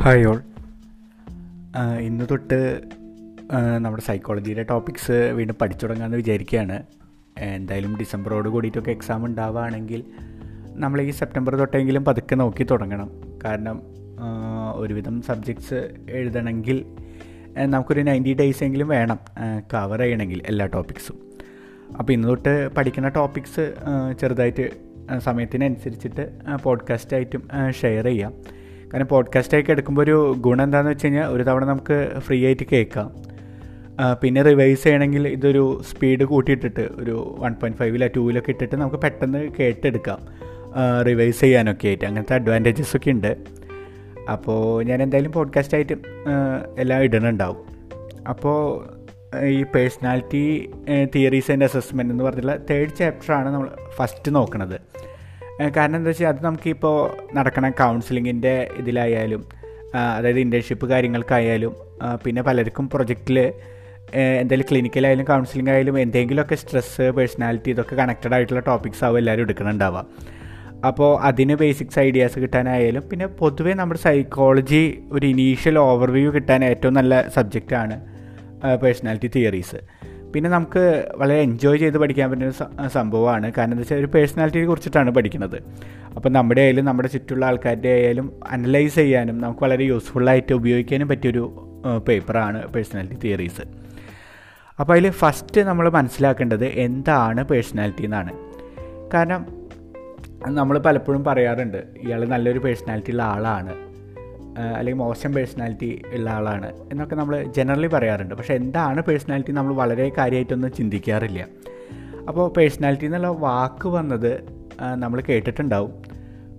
Hi all ഇന്ന് തൊട്ട് നമ്മുടെ സൈക്കോളജിയുടെ ടോപ്പിക്സ് വീണ്ടും പഠിച്ചു തുടങ്ങാമെന്ന് വിചാരിക്കുകയാണ്. എന്തായാലും ഡിസംബറോട് കൂടിയിട്ടൊക്കെ എക്സാം ഉണ്ടാവുകയാണെങ്കിൽ നമ്മൾ ഈ സെപ്റ്റംബർ തൊട്ടെങ്കിലും പതുക്കെ നോക്കി തുടങ്ങണം. കാരണം ഒരുവിധം സബ്ജക്ട്സ് എഴുതണമെങ്കിൽ നമുക്കൊരു നയന്റി ഡേയ്സ് എങ്കിലും വേണം കവർ ചെയ്യണമെങ്കിൽ എല്ലാ ടോപ്പിക്സും അപ്പോൾ ഇന്ന് തൊട്ട് പഠിക്കുന്ന ടോപ്പിക്സ് ചെറുതായിട്ട് സമയത്തിനനുസരിച്ചിട്ട് പോഡ്കാസ്റ്റായിട്ടും ഷെയർ ചെയ്യാം. കാരണം പോഡ്കാസ്റ്റായിട്ട് എടുക്കുമ്പോൾ ഒരു ഗുണം എന്താണെന്ന് വെച്ച് കഴിഞ്ഞാൽ ഒരു തവണ നമുക്ക് ഫ്രീ ആയിട്ട് കേൾക്കാം. പിന്നെ റിവൈസ് ചെയ്യണമെങ്കിൽ ഇതൊരു സ്പീഡ് കൂട്ടിയിട്ടിട്ട് ഒരു വൺ പോയിന്റ് ഫൈവില ടൂവിലൊക്കെ ഇട്ടിട്ട് നമുക്ക് പെട്ടെന്ന് കേട്ടെടുക്കാം. റിവൈസ് ചെയ്യാനൊക്കെ ആയിട്ട്. അങ്ങനത്തെ അഡ്വാന്റേജസ് ഒക്കെ ഉണ്ട്. അപ്പോൾ ഞാൻ എന്തായാലും പോഡ്കാസ്റ്റായിട്ട് എല്ലാം ഇടണുണ്ടാവും. അപ്പോൾ ഈ പേഴ്സണാലിറ്റി തിയറീസ് ആൻഡ് അസസ്മെന്റ് എന്ന് പറഞ്ഞിട്ടുള്ള തേർഡ് ചാപ്റ്ററാണ് നമ്മൾ ഫസ്റ്റ് നോക്കുന്നത് കാരണം എന്താ വെച്ചാൽ അത് നമുക്കിപ്പോൾ നടക്കണ കൗൺസിലിങ്ങിന്റെ ഇതിലായാലും അതായത് ഇന്റേൺഷിപ്പ് കാര്യങ്ങൾക്കായാലും പിന്നെ പലർക്കും പ്രൊജക്റ്റിൽ എന്തായാലും ക്ലിനിക്കലായാലും കൗൺസിലിംഗ് ആയാലും എന്തെങ്കിലുമൊക്കെ സ്ട്രെസ്സ് പേഴ്സണാലിറ്റി ഇതൊക്കെ കണക്റ്റഡ് ആയിട്ടുള്ള ടോപ്പിക്സ് ആവും എല്ലാവരും എടുക്കുന്നുണ്ടാവുക അപ്പോൾ അതിന് ബേസിക്സ് ഐഡിയാസ് കിട്ടാനായാലും പിന്നെ പൊതുവേ നമ്മുടെ സൈക്കോളജി ഒരു ഇനീഷ്യൽ ഓവർവ്യൂ കിട്ടാൻ ഏറ്റവും നല്ല സബ്ജക്റ്റാണ് പേഴ്സണാലിറ്റി തിയറീസ് പിന്നെ നമുക്ക് വളരെ എൻജോയ് ചെയ്ത് പഠിക്കാൻ പറ്റുന്ന സംഭവമാണ്. കാരണം എന്താ വെച്ചാൽ ഒരു പേഴ്സണാലിറ്റിയെ കുറിച്ചിട്ടാണ് പഠിക്കുന്നത്. അപ്പോൾ നമ്മുടെ ആയാലും നമ്മുടെ ചുറ്റുള്ള ആൾക്കാരുടെ ആയാലും അനലൈസ് ചെയ്യാനും നമുക്ക് വളരെ യൂസ്ഫുള്ളായിട്ട് ഉപയോഗിക്കാനും പറ്റിയൊരു പേപ്പറാണ് പേഴ്സണാലിറ്റി തിയറീസ് അപ്പോൾ അതിൽ ഫസ്റ്റ് നമ്മൾ മനസ്സിലാക്കേണ്ടത് എന്താണ് പേഴ്സണാലിറ്റി എന്നാണ്. കാരണം നമ്മൾ പലപ്പോഴും പറയാറുണ്ട് ഇയാൾ നല്ലൊരു പേഴ്സണാലിറ്റി ഉള്ള ആളാണ്. അല്ലെങ്കിൽ മോശം പേഴ്സണാലിറ്റി ഉള്ള ആളാണ് എന്നൊക്കെ നമ്മൾ ജനറലി പറയാറുണ്ട്. പക്ഷേ എന്താണ് പേഴ്സണാലിറ്റി നമ്മൾ വളരെ കാര്യമായിട്ടൊന്നും ചിന്തിക്കാറില്ല. അപ്പോൾ പേഴ്സണാലിറ്റി എന്നുള്ള വാക്ക് വന്നത് നമ്മൾ കേട്ടിട്ടുണ്ടാവും.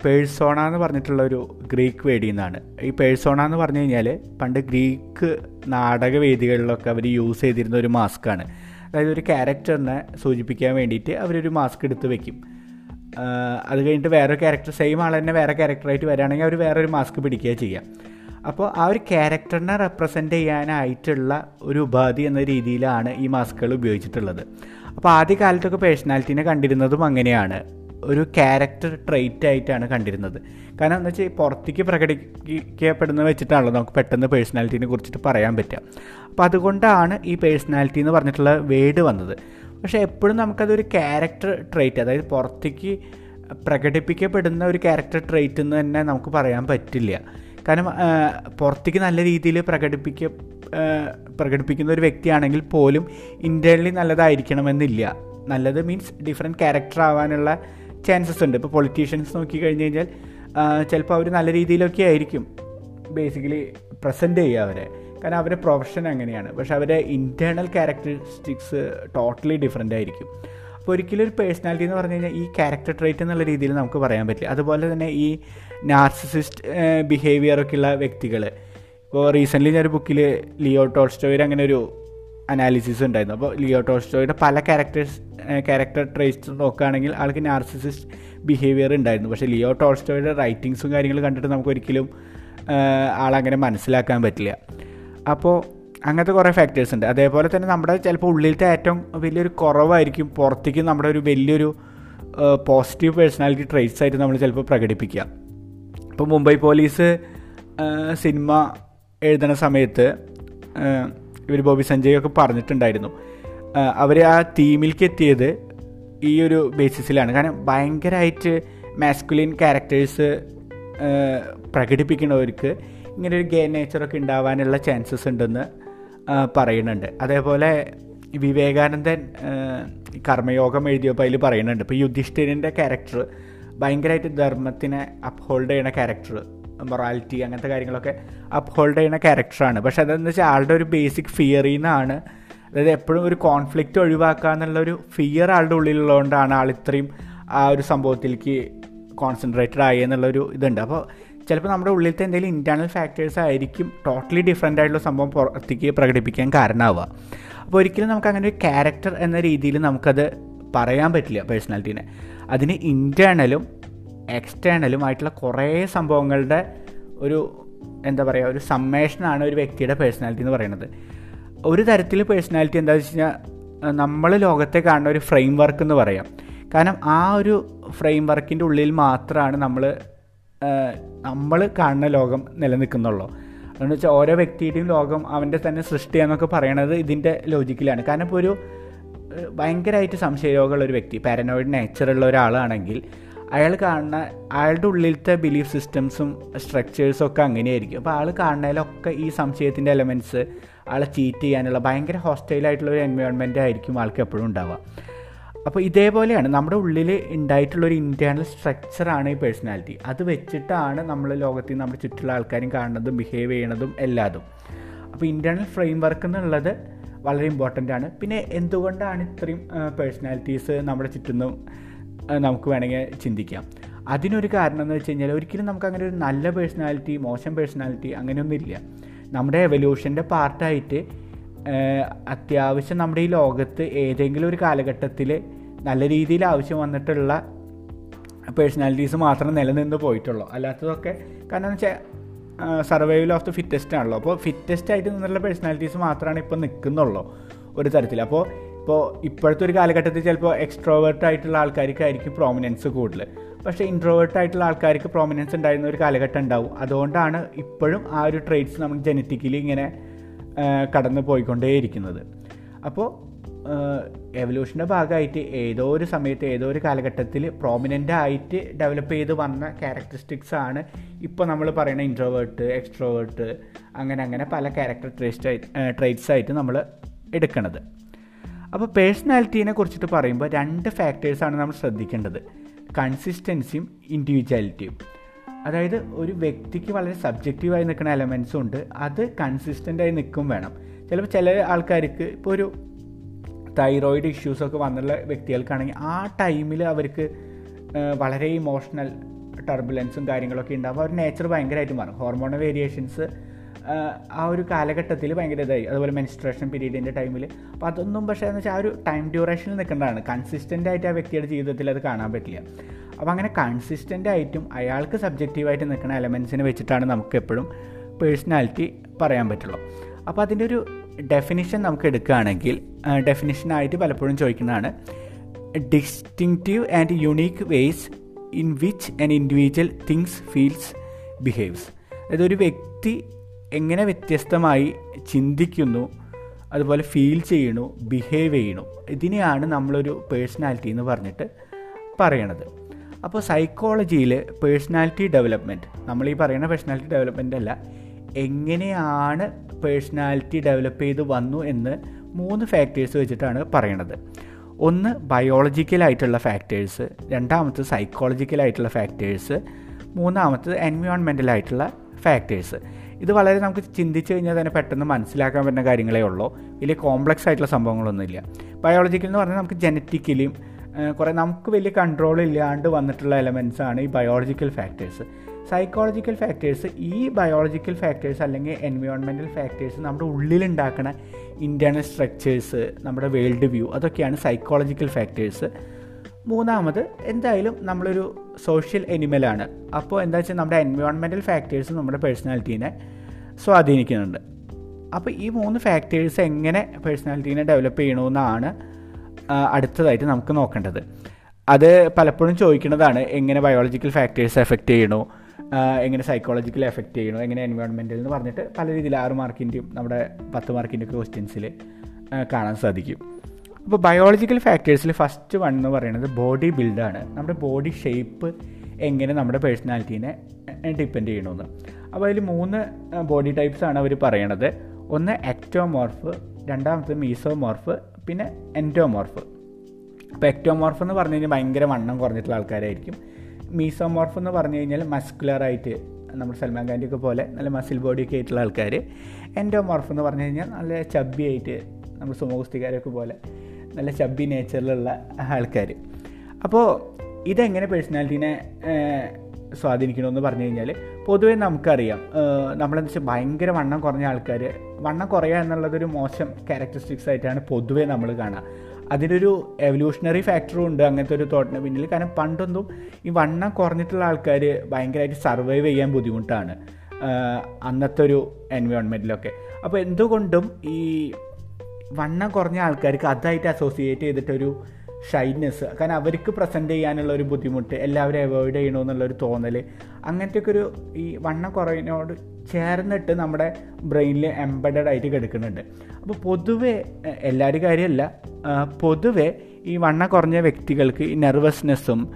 പേഴ്സോണ എന്ന് പറഞ്ഞിട്ടുള്ള ഒരു ഗ്രീക്ക് വേദിയിൽ നിന്നാണ് ഈ പേഴ്സോണ എന്ന് പറഞ്ഞു കഴിഞ്ഞാൽ പണ്ട് ഗ്രീക്ക് നാടകവേദികളിലൊക്കെ അവർ യൂസ് ചെയ്തിരുന്ന ഒരു മാസ്ക്കാണ്. അതായത് ഒരു ക്യാരക്ടറിനെ സൂചിപ്പിക്കാൻ വേണ്ടിയിട്ട് അവരൊരു മാസ്ക് എടുത്ത് വെക്കും. അത് കഴിഞ്ഞിട്ട് വേറെ ക്യാരക്ടർ സെയിം ആൾ തന്നെ വേറെ ക്യാരക്ടറായിട്ട് വരികയാണെങ്കിൽ അവർ ഒരു മാസ്ക് പിടിക്കുക ചെയ്യാം. അപ്പോൾ ആ ഒരു ക്യാരക്ടറിനെ റെപ്രസെന്റ് ചെയ്യാനായിട്ടുള്ള ഒരു ഉപാധി എന്ന രീതിയിലാണ് ഈ മാസ്കുകൾ ഉപയോഗിച്ചിട്ടുള്ളത്. അപ്പോൾ ആദ്യ കാലത്തൊക്കെ പേഴ്സണാലിറ്റീനെ കണ്ടിരുന്നതും അങ്ങനെയാണ്. ഒരു ക്യാരക്ടർ ട്രെയിറ്റ് ആയിട്ടാണ് കണ്ടിരുന്നത്. കാരണം എന്താ വെച്ചാൽ പുറത്തേക്ക് പ്രകടിപ്പിക്കപ്പെടുന്നത് വെച്ചിട്ടാണല്ലോ നമുക്ക് പെട്ടെന്ന് പേഴ്സണാലിറ്റീനെ കുറിച്ചിട്ട് പറയാൻ പറ്റുക. അപ്പോൾ അതുകൊണ്ടാണ് ഈ പേഴ്സണാലിറ്റി എന്ന് പറഞ്ഞിട്ടുള്ള വേർഡ് വന്നത്. പക്ഷേ എപ്പോഴും നമുക്കതൊരു ക്യാരക്ടർ ട്രേറ്റ് അതായത് പുറത്തേക്ക് പ്രകടിപ്പിക്കപ്പെടുന്ന ഒരു ക്യാരക്ടർ ട്രേറ്റ് എന്ന് തന്നെ നമുക്ക് പറയാൻ പറ്റില്ല. കാരണം പുറത്തേക്ക് നല്ല രീതിയിൽ പ്രകടിപ്പിക്ക പ്രകടിപ്പിക്കുന്ന ഒരു വ്യക്തിയാണെങ്കിൽ പോലും ഇന്റേർണലി നല്ലതായിരിക്കണമെന്നില്ല. നല്ലത് മീൻസ് ഡിഫറെന്റ് ക്യാരക്ടർ ആവാനുള്ള ചാൻസസ് ഉണ്ട്. ഇപ്പോൾ പൊളിറ്റീഷ്യൻസ് നോക്കി കഴിഞ്ഞ് കഴിഞ്ഞാൽ ചിലപ്പോൾ അവർ നല്ല രീതിയിലൊക്കെ ആയിരിക്കും. ബേസിക്കലി പ്രസന്റ് ചെയ്യുക അവരെ. കാരണം അവരുടെ പ്രൊഫഷൻ അങ്ങനെയാണ്. പക്ഷെ അവരുടെ ഇന്റേർണൽ ക്യാരക്ടറിസ്റ്റിക്സ് ടോട്ടലി ഡിഫറെന്റ് ആയിരിക്കും. അപ്പോൾ ഒരിക്കലും ഒരു പേഴ്സണാലിറ്റി എന്ന് പറഞ്ഞു കഴിഞ്ഞാൽ ഈ ക്യാരക്ടർ ട്രേറ്റ് എന്നുള്ള രീതിയിൽ നമുക്ക് പറയാൻ പറ്റില്ല. അതുപോലെ തന്നെ ഈ നാർസിസിസ്റ്റ് ബിഹേവിയറൊക്കെ ഉള്ള വ്യക്തികൾ ഇപ്പോൾ റീസെന്റ്ലി ഞാനൊരു ബുക്കിൽ ലിയോ ടോൾസ്റ്റോയുടെ അങ്ങനെ ഒരു അനാലിസിസ് ഉണ്ടായിരുന്നു. അപ്പോൾ ലിയോ ടോൾസ്റ്റോയുടെ പല ക്യാരക്ടേഴ്സ് ക്യാരക്ടർ ട്രേറ്റ്സ് നോക്കുകയാണെങ്കിൽ ആൾക്ക് നാർസിസിസ്റ്റ് ബിഹേവിയർ ഉണ്ടായിരുന്നു. പക്ഷേ ലിയോ ടോൾസ്റ്റോയുടെ റൈറ്റിങ്സും കാര്യങ്ങളും കണ്ടിട്ട് നമുക്ക് ഒരിക്കലും ആളങ്ങനെ മനസ്സിലാക്കാൻ പറ്റില്ല. അപ്പോൾ അങ്ങനത്തെ കുറേ ഫാക്ടേഴ്സ് ഉണ്ട്. അതേപോലെ തന്നെ നമ്മുടെ ചിലപ്പോൾ ഉള്ളിലത്തെ ഏറ്റവും വലിയൊരു കുറവായിരിക്കും പുറത്തേക്ക് നമ്മുടെ ഒരു വലിയൊരു പോസിറ്റീവ് പേഴ്സണാലിറ്റി ട്രേറ്റ്സ് ആയിട്ട് നമ്മൾ ചിലപ്പോൾ പ്രകടിപ്പിക്കുക ഇപ്പോൾ മുംബൈ പോലീസ് സിനിമ എഴുതുന്ന സമയത്ത് ഇവർ ബോബി സഞ്ജയ് ഒക്കെ പറഞ്ഞിട്ടുണ്ടായിരുന്നു. അവർ ആ തീമിലേക്ക് എത്തിയത് ഈ ഒരു ബേസിസിലാണ് കാരണം ഭയങ്കരമായിട്ട് മാസ്കുലിൻ ക്യാരക്ടേഴ്സ് പ്രകടിപ്പിക്കുന്നവർക്ക് ഇങ്ങനെ ഒരു ഗേ നേച്ചറൊക്കെ ഉണ്ടാവാനുള്ള ചാൻസസ് ഉണ്ടെന്ന് പറയുന്നുണ്ട്. അതേപോലെ വിവേകാനന്ദൻ കർമ്മയോഗം എഴുതിയപ്പോൾ അതിൽ പറയുന്നുണ്ട്. ഇപ്പോൾ യുധിഷ്ഠിരന്റെ ക്യാരക്ടർ ഭയങ്കരമായിട്ട് ധർമ്മത്തിനെ അപ്ഹോൾഡ് ചെയ്യുന്ന ക്യാരക്ടർ മൊറാലിറ്റി അങ്ങനത്തെ കാര്യങ്ങളൊക്കെ അപ്ഹോൾഡ് ചെയ്യുന്ന ക്യാരക്ടറാണ് പക്ഷെ അതെന്ന് വെച്ചാൽ ആളുടെ ഒരു ബേസിക് ഫിയറിൽ നിന്നാണ് അതായത് എപ്പോഴും ഒരു കോൺഫ്ലിക്റ്റ് ഒഴിവാക്കുക എന്നുള്ളൊരു ഫിയർ ആളുടെ ഉള്ളിലുള്ളതുകൊണ്ടാണ് ആൾ ഇത്രയും ആ ഒരു സംഭവത്തിലേക്ക് കോൺസെൻട്രേറ്റഡ് ആയി എന്നുള്ളൊരു ഇതുണ്ട്. അപ്പോൾ ചിലപ്പോൾ നമ്മുടെ ഉള്ളിലത്തെ എന്തെങ്കിലും ഇന്റേർണൽ ഫാക്ടേഴ്സ് ആയിരിക്കും ടോട്ടലി ഡിഫറെന്റ് ആയിട്ടുള്ള സംഭവം പുറത്തേക്ക് പ്രകടിപ്പിക്കാൻ കാരണമാവുക അപ്പോൾ ഒരിക്കലും നമുക്ക് അങ്ങനെ ഒരു ക്യാരക്ടർ എന്ന രീതിയിൽ നമുക്കത് പറയാൻ പറ്റില്ല പേഴ്സണാലിറ്റീനെ അതിന് ഇന്റേർണലും എക്സ്റ്റേണലും ആയിട്ടുള്ള കുറേ സംഭവങ്ങളുടെ ഒരു എന്താ പറയുക ഒരു സമ്മേഷനാണ് ഒരു വ്യക്തിയുടെ പേഴ്സണാലിറ്റി എന്ന് പറയുന്നത്. ഒരു തരത്തിൽ പേഴ്സണാലിറ്റി എന്താ വെച്ച് കഴിഞ്ഞാൽ നമ്മൾ ലോകത്തെ കാണുന്ന ഒരു ഫ്രെയിം വർക്ക് എന്ന് പറയാം. കാരണം ആ ഒരു ഫ്രെയിം വർക്കിന്റെ ഉള്ളിൽ മാത്രമാണ് നമ്മൾ നമ്മൾ കാണുന്ന ലോകം നിലനിൽക്കുന്നുള്ളൂ. അതെന്ന് വെച്ചാൽ ഓരോ വ്യക്തിയുടെയും ലോകം അവന്റെ തന്നെ സൃഷ്ടിയാന്നൊക്കെ പറയണത് ഇതിന്റെ ലോജിക്കിലാണ്. കാരണം ഇപ്പോൾ ഒരു ഭയങ്കരമായിട്ട് സംശയരോഗമുള്ള ഒരു വ്യക്തി പാരനോയിഡ് നേച്ചറുള്ള ഒരാളാണെങ്കിൽ അയാൾ കാണുന്ന അയാളുടെ ഉള്ളിലത്തെ ബിലീഫ് സിസ്റ്റംസും സ്ട്രക്ചേഴ്സും ഒക്കെ അങ്ങനെയായിരിക്കും. അപ്പോൾ ആൾ കാണുന്നതിലൊക്കെ ഈ സംശയത്തിന്റെ എലമെന്റ്സ് ആളെ ചീറ്റ് ചെയ്യാനുള്ള ഭയങ്കര ഹോസ്റ്റൈലായിട്ടുള്ള ഒരു എൻവയോൺമെന്റ് ആയിരിക്കും ആൾക്ക് എപ്പോഴും ഉണ്ടാവുക. അപ്പോൾ ഇതേപോലെയാണ് നമ്മുടെ ഉള്ളിൽ ഉണ്ടായിട്ടുള്ളൊരു ഇന്റേർണൽ സ്ട്രക്ചറാണ് ഈ പേഴ്സണാലിറ്റി അത് വെച്ചിട്ടാണ് നമ്മൾ ലോകത്തിൽ നമ്മൾ ചുറ്റുള്ള ആൾക്കാരും കാണുന്നതും ബിഹേവ് ചെയ്യണതും എല്ലാതും. അപ്പോൾ ഇന്റേർണൽ ഫ്രെയിം വർക്ക് എന്നുള്ളത് വളരെ ഇമ്പോർട്ടന്റ് ആണ്. പിന്നെ എന്തുകൊണ്ടാണ് ഇത്രയും പേഴ്സണാലിറ്റീസ് നമ്മുടെ ചുറ്റുന്നും നമുക്ക് വേണമെങ്കിൽ ചിന്തിക്കാം. അതിനൊരു കാരണം എന്ന് വെച്ച് കഴിഞ്ഞാൽ ഒരിക്കലും നമുക്ക് അങ്ങനെ ഒരു നല്ല പേഴ്സണാലിറ്റി മോശം പേഴ്സണാലിറ്റി അങ്ങനെയൊന്നുമില്ല നമ്മുടെ എവല്യൂഷന്റെ പാർട്ടായിട്ട് അത്യാവശ്യം നമ്മുടെ ഈ ലോകത്ത് ഏതെങ്കിലും ഒരു കാലഘട്ടത്തിൽ നല്ല രീതിയിൽ ആവശ്യം വന്നിട്ടുള്ള പേഴ്സണാലിറ്റീസ് മാത്രം നിലനിന്ന് പോയിട്ടുള്ളൂ. അല്ലാത്തതൊക്കെ കാരണം എന്ന് വെച്ചാൽ സർവൈവൽ ഓഫ് ദി ഫിറ്റസ്റ്റ് ആണല്ലോ. അപ്പോൾ ഫിറ്റസ്റ്റ് ആയിട്ട് നിന്നുള്ള പേഴ്സണാലിറ്റീസ് മാത്രമാണ് ഇപ്പോൾ നിൽക്കുന്നുള്ളൂ ഒരു തരത്തിൽ അപ്പോൾ ഇപ്പോൾ ഇപ്പോഴത്തെ ഒരു കാലഘട്ടത്തിൽ ചിലപ്പോൾ എക്സ്ട്രോവേർട്ട് ആയിട്ടുള്ള ആൾക്കാർക്ക് ആയിരിക്കും പ്രോമിനൻസ് കൂടുതൽ പക്ഷേ ഇൻട്രോവേർട്ട് ആയിട്ടുള്ള ആൾക്കാർക്ക് പ്രോമിനൻസ് ഉണ്ടായിരുന്ന ഒരു കാലഘട്ടം ഉണ്ടാവും. അതുകൊണ്ടാണ് ഇപ്പോഴും ആ ഒരു ട്രേറ്റ്സ് നമ്മൾ ജനറ്റിക്കലി ഇങ്ങനെ കടന്നു പോയിക്കൊണ്ടേയിരിക്കുന്നത്. അപ്പോൾ എവല്യൂഷന്റെ ഭാഗമായിട്ട് ഏതോ ഒരു സമയത്ത് ഏതോ ഒരു കാലഘട്ടത്തിൽ പ്രോമിനന്റ് ആയിട്ട് ഡെവലപ്പ് ചെയ്ത് വന്ന ക്യാരക്ടറിസ്റ്റിക്സ് ആണ് ഇപ്പോൾ നമ്മൾ പറയുന്ന ഇൻട്രോവേർട്ട് എക്സ്ട്രോവേർട്ട് അങ്ങനെ അങ്ങനെ പല ക്യാരക്ടർ ട്രേസ്റ്റ് ട്രേറ്റ്സ് ആയിട്ട് നമ്മൾ എടുക്കണത്. അപ്പോൾ പേഴ്സണാലിറ്റീനെ കുറിച്ചിട്ട് പറയുമ്പോൾ രണ്ട് ഫാക്ടേഴ്സാണ് നമ്മൾ ശ്രദ്ധിക്കേണ്ടത്. കൺസിസ്റ്റൻസിയും ഇൻഡിവിജ്വാലിറ്റിയും അതായത് ഒരു വ്യക്തിക്ക് വളരെ സബ്ജക്റ്റീവായി നിൽക്കുന്ന എലമെൻസും ഉണ്ട്. അത് കൺസിസ്റ്റന്റായി നിൽക്കും വേണം. ചിലപ്പോൾ ചില ആൾക്കാർക്ക് ഇപ്പോൾ ഒരു തൈറോയിഡ് ഇഷ്യൂസൊക്കെ വന്നുള്ള വ്യക്തികൾക്കാണെങ്കിൽ ആ ടൈമിൽ അവർക്ക് വളരെ ഇമോഷണൽ ടർബുലൻസും കാര്യങ്ങളൊക്കെ ഉണ്ടാകുമ്പോൾ അവർ നേച്ചർ ഭയങ്കരമായിട്ട് മാറും. ഹോർമോണൽ വേരിയേഷൻസ് ആ ഒരു കാലഘട്ടത്തിൽ ഭയങ്കര ഇതായി. അതുപോലെ മെൻസ്ട്രേഷൻ പീരീഡിന്റെ ടൈമിൽ അപ്പോൾ അതൊന്നും പക്ഷേ എന്ന് വെച്ചാൽ ആ ഒരു ടൈം ഡ്യൂറേഷനിൽ നിൽക്കേണ്ടതാണ് കൺസിസ്റ്റന്റ് ആയിട്ട് ആ വ്യക്തിയുടെ ജീവിതത്തിൽ അത് കാണാൻ പറ്റില്ല. അപ്പോൾ അങ്ങനെ കൺസിസ്റ്റന്റ് ആയിട്ടും അയാൾക്ക് സബ്ജക്റ്റീവായിട്ട് നിൽക്കുന്ന എലമെൻസിനെ വെച്ചിട്ടാണ് നമുക്ക് എപ്പോഴും പേഴ്സണാലിറ്റി പറയാൻ പറ്റുള്ളൂ. അപ്പോൾ അതിന്റെ ഒരു ഡെഫിനിഷൻ നമുക്ക് എടുക്കുകയാണെങ്കിൽ ഡെഫിനിഷനായിട്ട് പലപ്പോഴും ചോദിക്കുന്നതാണ് distinctive and unique ways in which an individual thinks feels behaves അതായത് ഒരു വ്യക്തി എങ്ങനെ വ്യത്യസ്തമായി ചിന്തിക്കുന്നു അതുപോലെ ഫീൽ ചെയ്യണു ബിഹേവ് ചെയ്യണു ഇതിനെയാണ് നമ്മളൊരു പേഴ്സണാലിറ്റി എന്ന് പറഞ്ഞിട്ട് പറയണത്. അപ്പോൾ സൈക്കോളജിയിൽ പേഴ്സണാലിറ്റി ഡെവലപ്മെന്റ് നമ്മൾ ഈ പറയുന്ന പേഴ്സണാലിറ്റി ഡെവലപ്മെന്റ് അല്ല എങ്ങനെയാണ് പേഴ്സണാലിറ്റി ഡെവലപ്പ് ചെയ്ത് വന്നു എന്ന് മൂന്ന് ഫാക്ടേഴ്സ് വെച്ചിട്ടാണ് പറയണത്. ഒന്ന് ബയോളജിക്കലായിട്ടുള്ള ഫാക്ടേഴ്സ് രണ്ടാമത്തത് സൈക്കോളജിക്കലായിട്ടുള്ള ഫാക്ടേഴ്സ് മൂന്നാമത്തത് എൻവയോൺമെന്റലായിട്ടുള്ള ഫാക്ടേഴ്സ് ഇത് വളരെ നമുക്ക് ചിന്തിച്ച് കഴിഞ്ഞാൽ തന്നെ പെട്ടെന്ന് മനസ്സിലാക്കാൻ പറ്റുന്ന കാര്യങ്ങളേ ഉള്ളൂ. വലിയ കോംപ്ലക്സ് ആയിട്ടുള്ള സംഭവങ്ങളൊന്നുമില്ല. ബയോളജിക്കൽ എന്ന് പറഞ്ഞാൽ നമുക്ക് ജനറ്റിക്കലിയും കുറേ നമുക്ക് വലിയ കൺട്രോൾ ഇല്ലാണ്ട് വന്നിട്ടുള്ള എലമെൻസ് ആണ് ഈ ബയോളജിക്കൽ ഫാക്ടേഴ്സ് സൈക്കോളജിക്കൽ ഫാക്ടേഴ്സ് ഈ ബയോളജിക്കൽ ഫാക്ടേഴ്സ് അല്ലെങ്കിൽ എൻവയോൺമെന്റൽ ഫാക്ടേഴ്സ് നമ്മുടെ ഉള്ളിലുണ്ടാക്കുന്ന ഇന്റേർണൽ സ്ട്രക്ചേഴ്സ് നമ്മുടെ വേൾഡ് വ്യൂ അതൊക്കെയാണ് സൈക്കോളജിക്കൽ ഫാക്ടേഴ്സ് മൂന്നാമത് എന്തായാലും നമ്മളൊരു സോഷ്യൽ എനിമലാണ് അപ്പോൾ എന്താ വെച്ചാൽ നമ്മുടെ എൻവയോൺമെന്റൽ ഫാക്ടേഴ്സ് നമ്മുടെ പേഴ്സണാലിറ്റീനെ സ്വാധീനിക്കുന്നുണ്ട്. അപ്പോൾ ഈ മൂന്ന് ഫാക്ടേഴ്സ് എങ്ങനെ പേഴ്സണാലിറ്റീനെ ഡെവലപ്പ് ചെയ്യണമെന്നാണ് അടുത്തതായിട്ട് നമുക്ക് നോക്കേണ്ടത്. അത് പലപ്പോഴും ചോദിക്കുന്നതാണ് എങ്ങനെ ബയോളജിക്കൽ ഫാക്ടേഴ്സ് എഫക്റ്റ് ചെയ്യണോ? എങ്ങനെ സൈക്കോളജിക്കൽ എഫക്റ്റ് ചെയ്യണോ? എങ്ങനെ എൻവയോൺമെന്റൽ എന്ന് പറഞ്ഞിട്ട് പല രീതിയിൽ ആറ് മാർക്കിന്റെയും നമ്മുടെ പത്ത് മാർക്കിന്റെയൊക്കെ ക്വസ്റ്റ്യൻസിൽ കാണാൻ സാധിക്കും. അപ്പോൾ ബയോളജിക്കൽ ഫാക്ടേഴ്സിൽ ഫസ്റ്റ് വൺ എന്ന് പറയുന്നത് ബോഡി ബിൽഡാണ് നമ്മുടെ ബോഡി ഷേപ്പ് എങ്ങനെ നമ്മുടെ പേഴ്സണാലിറ്റീനെ ഡിപ്പെൻഡ് ചെയ്യണമെന്ന് അപ്പോൾ അതിൽ മൂന്ന് ബോഡി ടൈപ്സ് ആണ് അവർ പറയണത്. ഒന്ന് എക്ടോമോർഫ് രണ്ടാമത്തത് മീസോമോർഫ് പിന്നെ എന്റോമോർഫ് അപ്പോൾ എക്ടോമോർഫ് എന്ന് പറഞ്ഞു കഴിഞ്ഞാൽ ഭയങ്കര വണ്ണം കുറഞ്ഞിട്ടുള്ള ആൾക്കാരായിരിക്കും. മീസോമോർഫ് എന്ന് പറഞ്ഞു കഴിഞ്ഞാൽ മസ്കുലറായിട്ട് നമ്മുടെ സൽമാൻ ഖാന്റെയൊക്കെ പോലെ നല്ല മസിൽ ബോഡിയൊക്കെ ആയിട്ടുള്ള ആൾക്കാർ എന്റോമോർഫ് എന്ന് പറഞ്ഞു കഴിഞ്ഞാൽ നല്ല ചബ്ബിയായിട്ട് നമ്മൾ സുമോഗുസ്തികാരൊക്കെ പോലെ നല്ല ചബ്ബി നേച്ചറിലുള്ള ആൾക്കാർ അപ്പോൾ ഇതെങ്ങനെ പേഴ്സണാലിറ്റീനെ സ്വാധീനിക്കണമെന്ന് പറഞ്ഞു കഴിഞ്ഞാൽ പൊതുവേ നമുക്കറിയാം. നമ്മളെന്ന് വെച്ചാൽ ഭയങ്കര വണ്ണം കുറഞ്ഞ ആൾക്കാർ വണ്ണം കുറയുക എന്നുള്ളതൊരു മോശം ക്യാരക്ടറിസ്റ്റിക്സ് ആയിട്ടാണ് പൊതുവേ നമ്മൾ കാണുക അതിനൊരു എവല്യൂഷണറി ഫാക്ടറും ഉണ്ട് അങ്ങനത്തെ ഒരു തോട്ടിന് പിന്നിൽ കാരണം പണ്ടൊന്നും ഈ വണ്ണം കുറഞ്ഞിട്ടുള്ള ആൾക്കാർ ഭയങ്കരമായിട്ട് സർവൈവ് ചെയ്യാൻ ബുദ്ധിമുട്ടാണ്. അന്നത്തെ ഒരു എൻവയോൺമെന്റിലൊക്കെ അപ്പോൾ എന്തുകൊണ്ടും ഈ വണ്ണം കുറഞ്ഞ ആൾക്കാർക്ക് അതായിട്ട് അസോസിയേറ്റ് ചെയ്തിട്ടൊരു ഷൈനെസ് കാരണം അവർക്ക് പ്രസന്റ് ചെയ്യാനുള്ള ഒരു ബുദ്ധിമുട്ട് എല്ലാവരും അവോയ്ഡ് ചെയ്യണമെന്നുള്ളൊരു തോന്നൽ അങ്ങനത്തെയൊക്കെ ഒരു ഈ വണ്ണം കുറവിനോട് ചേർന്നിട്ട് നമ്മുടെ ബ്രെയിനിൽ എംബഡഡ് ആയിട്ട് കിടക്കുന്നുണ്ട്. അപ്പോൾ പൊതുവേ എല്ലാവരും കാര്യമല്ല പൊതുവെ ഈ വണ്ണം കുറഞ്ഞ വ്യക്തികൾക്ക് ഈ നെർവസ്നെസ്സും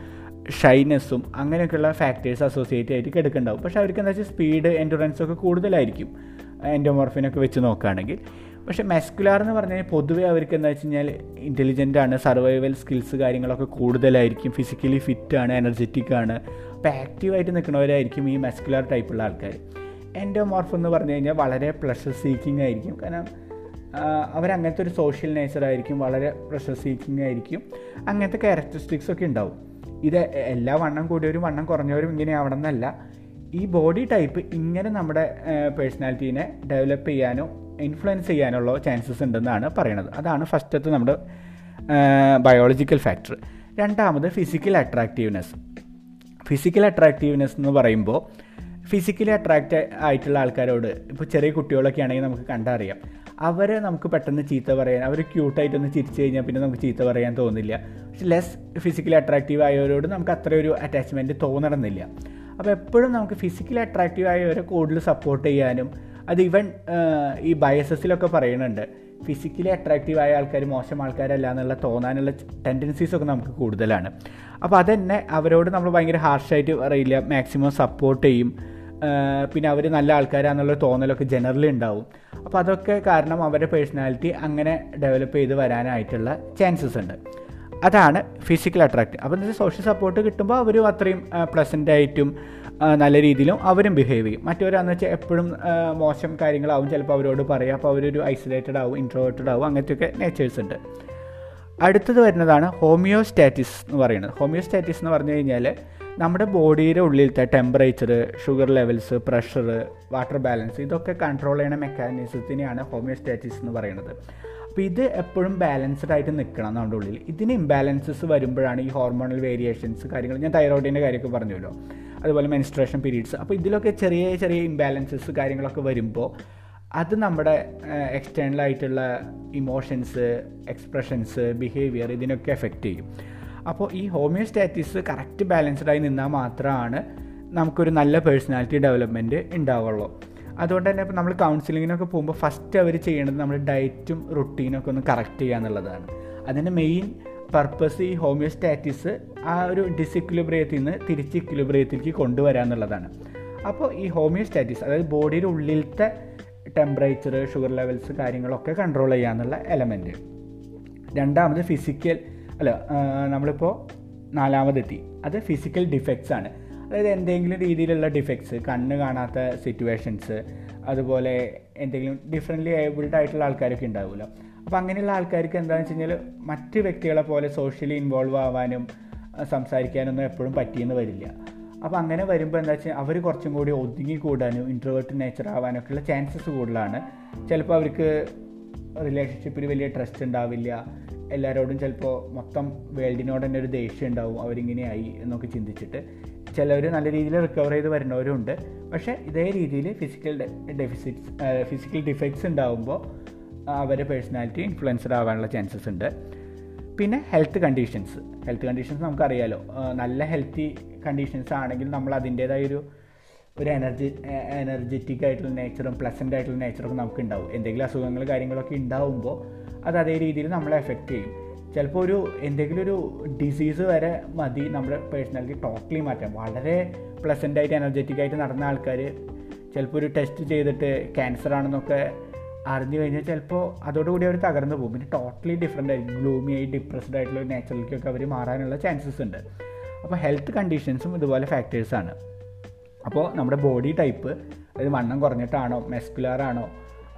ഷൈനെസ്സും അങ്ങനെയൊക്കെയുള്ള ഫാക്ടേഴ്സ് അസോസിയേറ്റ് ആയിട്ട് കിടക്കുന്നുണ്ടാവും. പക്ഷേ അവർക്ക് എന്താ വെച്ചാൽ സ്പീഡ് എൻഡുറൻസ് ഒക്കെ കൂടുതലായിരിക്കും. എൻഡോമോർഫിനൊക്കെ വെച്ച് നോക്കുകയാണെങ്കിൽ പക്ഷേ മെസ്കുലാർ എന്ന് പറഞ്ഞു കഴിഞ്ഞാൽ പൊതുവേ അവർക്ക് എന്താ വെച്ച് കഴിഞ്ഞാൽ ഇന്റലിജന്റ് ആണ് സർവൈവൽ സ്കിൽസ് കാര്യങ്ങളൊക്കെ കൂടുതലായിരിക്കും ഫിസിക്കലി ഫിറ്റ് ആണ് എനർജറ്റിക് ആണ്. അപ്പോൾ ആക്റ്റീവായിട്ട് നിൽക്കുന്നവരായിരിക്കും ഈ മെസ്കുലാർ ടൈപ്പുള്ള ആൾക്കാർ എന്റെ മോർഫ് എന്ന് പറഞ്ഞു കഴിഞ്ഞാൽ വളരെ പ്ലഷർ സീക്കിംഗ് ആയിരിക്കും. കാരണം അവരങ്ങനത്തെ ഒരു സോഷ്യൽ നേച്ചർ ആയിരിക്കും വളരെ പ്രഷർ സീക്കിംഗ് ആയിരിക്കും. അങ്ങനത്തെ ക്യാരക്ടറിസ്റ്റിക്സ് ഒക്കെ ഉണ്ടാവും. ഇത് എല്ലാ വണ്ണം കൂടിയവരും വണ്ണം കുറഞ്ഞവരും ഇങ്ങനെ ആവണം എന്നല്ല. ഈ ബോഡി ടൈപ്പ് ഇങ്ങനെ നമ്മുടെ പേഴ്സണാലിറ്റീനെ ഡെവലപ്പ് ചെയ്യാനോ ഇൻഫ്ലുവൻസ് ചെയ്യാനുള്ള ചാൻസസ് ഉണ്ടെന്നാണ് പറയുന്നത് അതാണ് ഫസ്റ്റത്തെ നമ്മുടെ ബയോളജിക്കൽ ഫാക്ടർ രണ്ടാമത് ഫിസിക്കൽ അട്രാക്റ്റീവ്നെസ് ഫിസിക്കൽ അട്രാക്റ്റീവ്നെസ് എന്ന് പറയുമ്പോൾ ഫിസിക്കലി അട്രാക്റ്റ് ആയിട്ടുള്ള ആൾക്കാരോട് ഇപ്പോൾ ചെറിയ കുട്ടികളൊക്കെ ആണെങ്കിൽ നമുക്ക് കണ്ടറിയാം. അവരെ നമുക്ക് പെട്ടെന്ന് ചീത്ത പറയാൻ അവർ ക്യൂട്ടായിട്ടൊന്ന് ചിരിച്ചു കഴിഞ്ഞാൽ പിന്നെ നമുക്ക് ചീത്ത പറയാൻ തോന്നില്ല. പക്ഷെ ലെസ് ഫിസിക്കലി അട്രാക്റ്റീവ് ആയവരോട് നമുക്ക് അത്രയൊരു അറ്റാച്ച്മെന്റ് തോന്നണമെന്നില്ല. അപ്പോൾ എപ്പോഴും നമുക്ക് ഫിസിക്കലി അട്രാക്റ്റീവ് ആയവരെ കൂടുതൽ സപ്പോർട്ട് ചെയ്യാനും അത് ഇവൻ ഈ ബയസസിലൊക്കെ പറയുന്നുണ്ട് ഫിസിക്കലി അട്രാക്റ്റീവ് ആയ ആൾക്കാർ മോശം ആൾക്കാരല്ല എന്നുള്ള തോന്നാനുള്ള ടെൻഡൻസീസൊക്കെ നമുക്ക് കൂടുതലാണ്. അപ്പോൾ അതന്നെ അവരോട് നമ്മൾ ഭയങ്കര ഹാർഷായിട്ട് പറയില്ല മാക്സിമം സപ്പോർട്ട് ചെയ്യും പിന്നെ അവർ നല്ല ആൾക്കാരാന്നുള്ള തോന്നലൊക്കെ ജനറലി ഉണ്ടാവും. അപ്പോൾ അതൊക്കെ കാരണം അവരുടെ പേഴ്സണാലിറ്റി അങ്ങനെ ഡെവലപ്പ് ചെയ്ത് വരാനായിട്ടുള്ള ചാൻസസ് ഉണ്ട്. അതാണ് ഫിസിക്കൽ അട്രാക്റ്റ് അപ്പോൾ എന്താ സോഷ്യൽ സപ്പോർട്ട് കിട്ടുമ്പോൾ അവരും അത്രയും പ്ലസന്റ് ആയിട്ടും നല്ല രീതിയിലും അവരും ബിഹേവ് ചെയ്യും. മറ്റവരാന്ന് വെച്ചാൽ എപ്പോഴും മോശം കാര്യങ്ങളാവും ചിലപ്പോൾ അവരോട് പറയാം. അപ്പോൾ അവരൊരു ഐസൊലേറ്റഡ് ആവും ഇൻട്രോവേർട്ടഡ് ആവും അങ്ങനത്തെയൊക്കെ നേച്ചേഴ്സ് ഉണ്ട്. അടുത്തത് വരുന്നതാണ് ഹോമിയോസ്റ്റാറ്റിസ് എന്ന് പറയുന്നത്. ഹോമിയോസ്റ്റാറ്റിസ് എന്ന് പറഞ്ഞു കഴിഞ്ഞാൽ നമ്മുടെ ബോഡിയുടെ ഉള്ളിലത്തെ temperature sugar levels pressure water balance ഇതൊക്കെ കൺട്രോൾ ചെയ്യുന്ന മെക്കാനിസത്തിനെയാണ് ഹോമിയോസ്റ്റാറ്റിസ് എന്ന് പറയുന്നത്. അപ്പോൾ ഇത് എപ്പോഴും ബാലൻസ്ഡ് ആയിട്ട് നിൽക്കണം നമ്മുടെ ഉള്ളിൽ ഇതിന് ഇംബാലൻസസ് വരുമ്പോഴാണ് ഈ ഹോർമോണൽ വേരിയേഷൻസ് കാര്യങ്ങൾ ഞാൻ തൈറോയിഡിന്റെ കാര്യമൊക്കെ പറഞ്ഞല്ലോ. അതുപോലെ മെനിസ്ട്രേഷൻ പീരീഡ്സ് അപ്പോൾ ഇതിലൊക്കെ ചെറിയ ചെറിയ ഇംബാലൻസസ് കാര്യങ്ങളൊക്കെ വരുമ്പോൾ അത് നമ്മുടെ എക്സ്റ്റേണലായിട്ടുള്ള ഇമോഷൻസ് എക്സ്പ്രഷൻസ് ബിഹേവിയർ ഇതിനൊക്കെ എഫക്റ്റ് ചെയ്യും. അപ്പോൾ ഈ ഹോമിയോസ്റ്റാറ്റിസ് കറക്റ്റ് ബാലൻസ്ഡ് ആയി നിന്നാൽ മാത്രമാണ് നമുക്കൊരു നല്ല പേഴ്സണാലിറ്റി ഡെവലപ്മെന്റ് ഉണ്ടാവുള്ളൂ അതുകൊണ്ട് തന്നെ ഇപ്പോൾ നമ്മൾ കൗൺസിലിങ്ങിനൊക്കെ പോകുമ്പോൾ ഫസ്റ്റ് അവർ ചെയ്യേണ്ടത് നമ്മൾ ഡയറ്റും റുട്ടീനൊക്കെ ഒന്ന് കറക്റ്റ് ചെയ്യുക എന്നുള്ളതാണ് അതിന്റെ മെയിൻ പർപ്പസ് ഈ ഹോമിയോസ്റ്റാറ്റിസ് ആ ഒരു ഡിസിക്വിലിബ്രിയത്തിൽ നിന്ന് തിരിച്ച് ഇക്വിലിബ്രിയത്തിലേക്ക് കൊണ്ടുവരിക എന്നുള്ളതാണ് അപ്പോൾ ഈ ഹോമിയോസ്റ്റാറ്റിസ് അതായത് ബോഡിയുടെ ഉള്ളിലത്തെ ടെമ്പറേച്ചർ ഷുഗർ ലെവൽസ് കാര്യങ്ങളൊക്കെ കൺട്രോൾ ചെയ്യാന്നുള്ള എലമെന്റ് രണ്ടാമത് ഫിസിക്കൽ അല്ല നമ്മളിപ്പോൾ നാലാമതെത്തി. അത് ഫിസിക്കൽ ഡിഫക്ട്സ് ആണ്. അതായത് എന്തെങ്കിലും രീതിയിലുള്ള ഡിഫക്ട്സ് കണ്ണ് കാണാത്ത സിറ്റുവേഷൻസ് അതുപോലെ എന്തെങ്കിലും ഡിഫറെന്റ്ലി ഏബിൾഡ് ആയിട്ടുള്ള ആൾക്കാരൊക്കെ ഉണ്ടാവുമല്ലോ. അപ്പോൾ അങ്ങനെയുള്ള ആൾക്കാർക്ക് എന്താണെന്ന് വെച്ച് കഴിഞ്ഞാൽ മറ്റ് വ്യക്തികളെ പോലെ സോഷ്യലി ഇൻവോൾവ് ആവാനും സംസാരിക്കാനൊന്നും എപ്പോഴും പറ്റിയെന്ന് വരില്ല. അപ്പോൾ അങ്ങനെ വരുമ്പോൾ എന്താ വെച്ചാൽ അവർ കുറച്ചും കൂടി ഒതുങ്ങി കൂടാനും ഇൻട്രോവേർട്ട് നേച്ചർ ആവാനൊക്കെ ഉള്ള ചാൻസസ് കൂടുതലാണ്. ചിലപ്പോൾ അവർക്ക് റിലേഷൻഷിപ്പിൽ വലിയ ട്രസ്റ്റ് ഉണ്ടാവില്ല. എല്ലാവരോടും ചിലപ്പോൾ മൊത്തം വേൾഡിനോട് തന്നെ ഒരു ദേഷ്യം ഉണ്ടാവും. അവരിങ്ങനെയായി എന്നൊക്കെ ചിന്തിച്ചിട്ട് ചിലവർ നല്ല രീതിയിൽ റിക്കവർ ചെയ്ത് വരുന്നവരുണ്ട്. പക്ഷേ ഇതേ രീതിയിൽ ഫിസിക്കൽ ഡെഫിസിറ്റ്സ് ഫിസിക്കൽ ഡിഫക്ട്സ് ഉണ്ടാകുമ്പോൾ അവരുടെ പേഴ്സണാലിറ്റി ഇൻഫ്ലുവൻസ്ഡ് ആവാനുള്ള ചാൻസസ് ഉണ്ട്. പിന്നെ ഹെൽത്ത് കണ്ടീഷൻസ് ഹെൽത്ത് കണ്ടീഷൻസ് നമുക്കറിയാലോ. നല്ല ഹെൽത്തി കണ്ടീഷൻസ് ആണെങ്കിൽ നമ്മൾ അതിന്റേതായൊരു ഒരു എനർജി എനർജറ്റിക് ആയിട്ടുള്ള നേച്ചറും പ്ലസന്റ് ആയിട്ടുള്ള നേച്ചറും നമുക്ക് ഉണ്ടാവും എന്തെങ്കിലും അസുഖങ്ങൾ കാര്യങ്ങളൊക്കെ ഉണ്ടാവുമ്പോൾ അത് അതേ രീതിയിൽ നമ്മളെ എഫക്റ്റ് ചെയ്യും. ചിലപ്പോൾ ഒരു എന്തെങ്കിലും ഒരു ഡിസീസ് വരെ മതി നമ്മുടെ പേഴ്സണാലിറ്റി ടോട്ടലി മാറ്റാം വളരെ പ്ലസന്റ് ആയിട്ട് എനർജറ്റിക് ആയിട്ട് നടന്ന ആൾക്കാർ ചിലപ്പോൾ ഒരു ടെസ്റ്റ് ചെയ്തിട്ട് ക്യാൻസർ ആണെന്നൊക്കെ അറിഞ്ഞു കഴിഞ്ഞാൽ ചിലപ്പോൾ അതോടുകൂടി അവർ തകർന്നു പോകും. പിന്നെ ടോട്ടലി ഡിഫറെന്റ് ആയിരിക്കും ഗ്ലൂമി ആയി ഡിപ്രസ്ഡ് ആയിട്ടുള്ള നാച്ചുറലിക്കൊക്കെ അവർ മാറാനുള്ള ചാൻസസ് ഉണ്ട്. അപ്പോൾ ഹെൽത്ത് കണ്ടീഷൻസും ഇതുപോലെ ഫാക്ടേഴ്സാണ് അപ്പോൾ നമ്മുടെ ബോഡി ടൈപ്പ് അതായത് വണ്ണം കുറഞ്ഞിട്ടാണോ മെസ്കുലറാണോ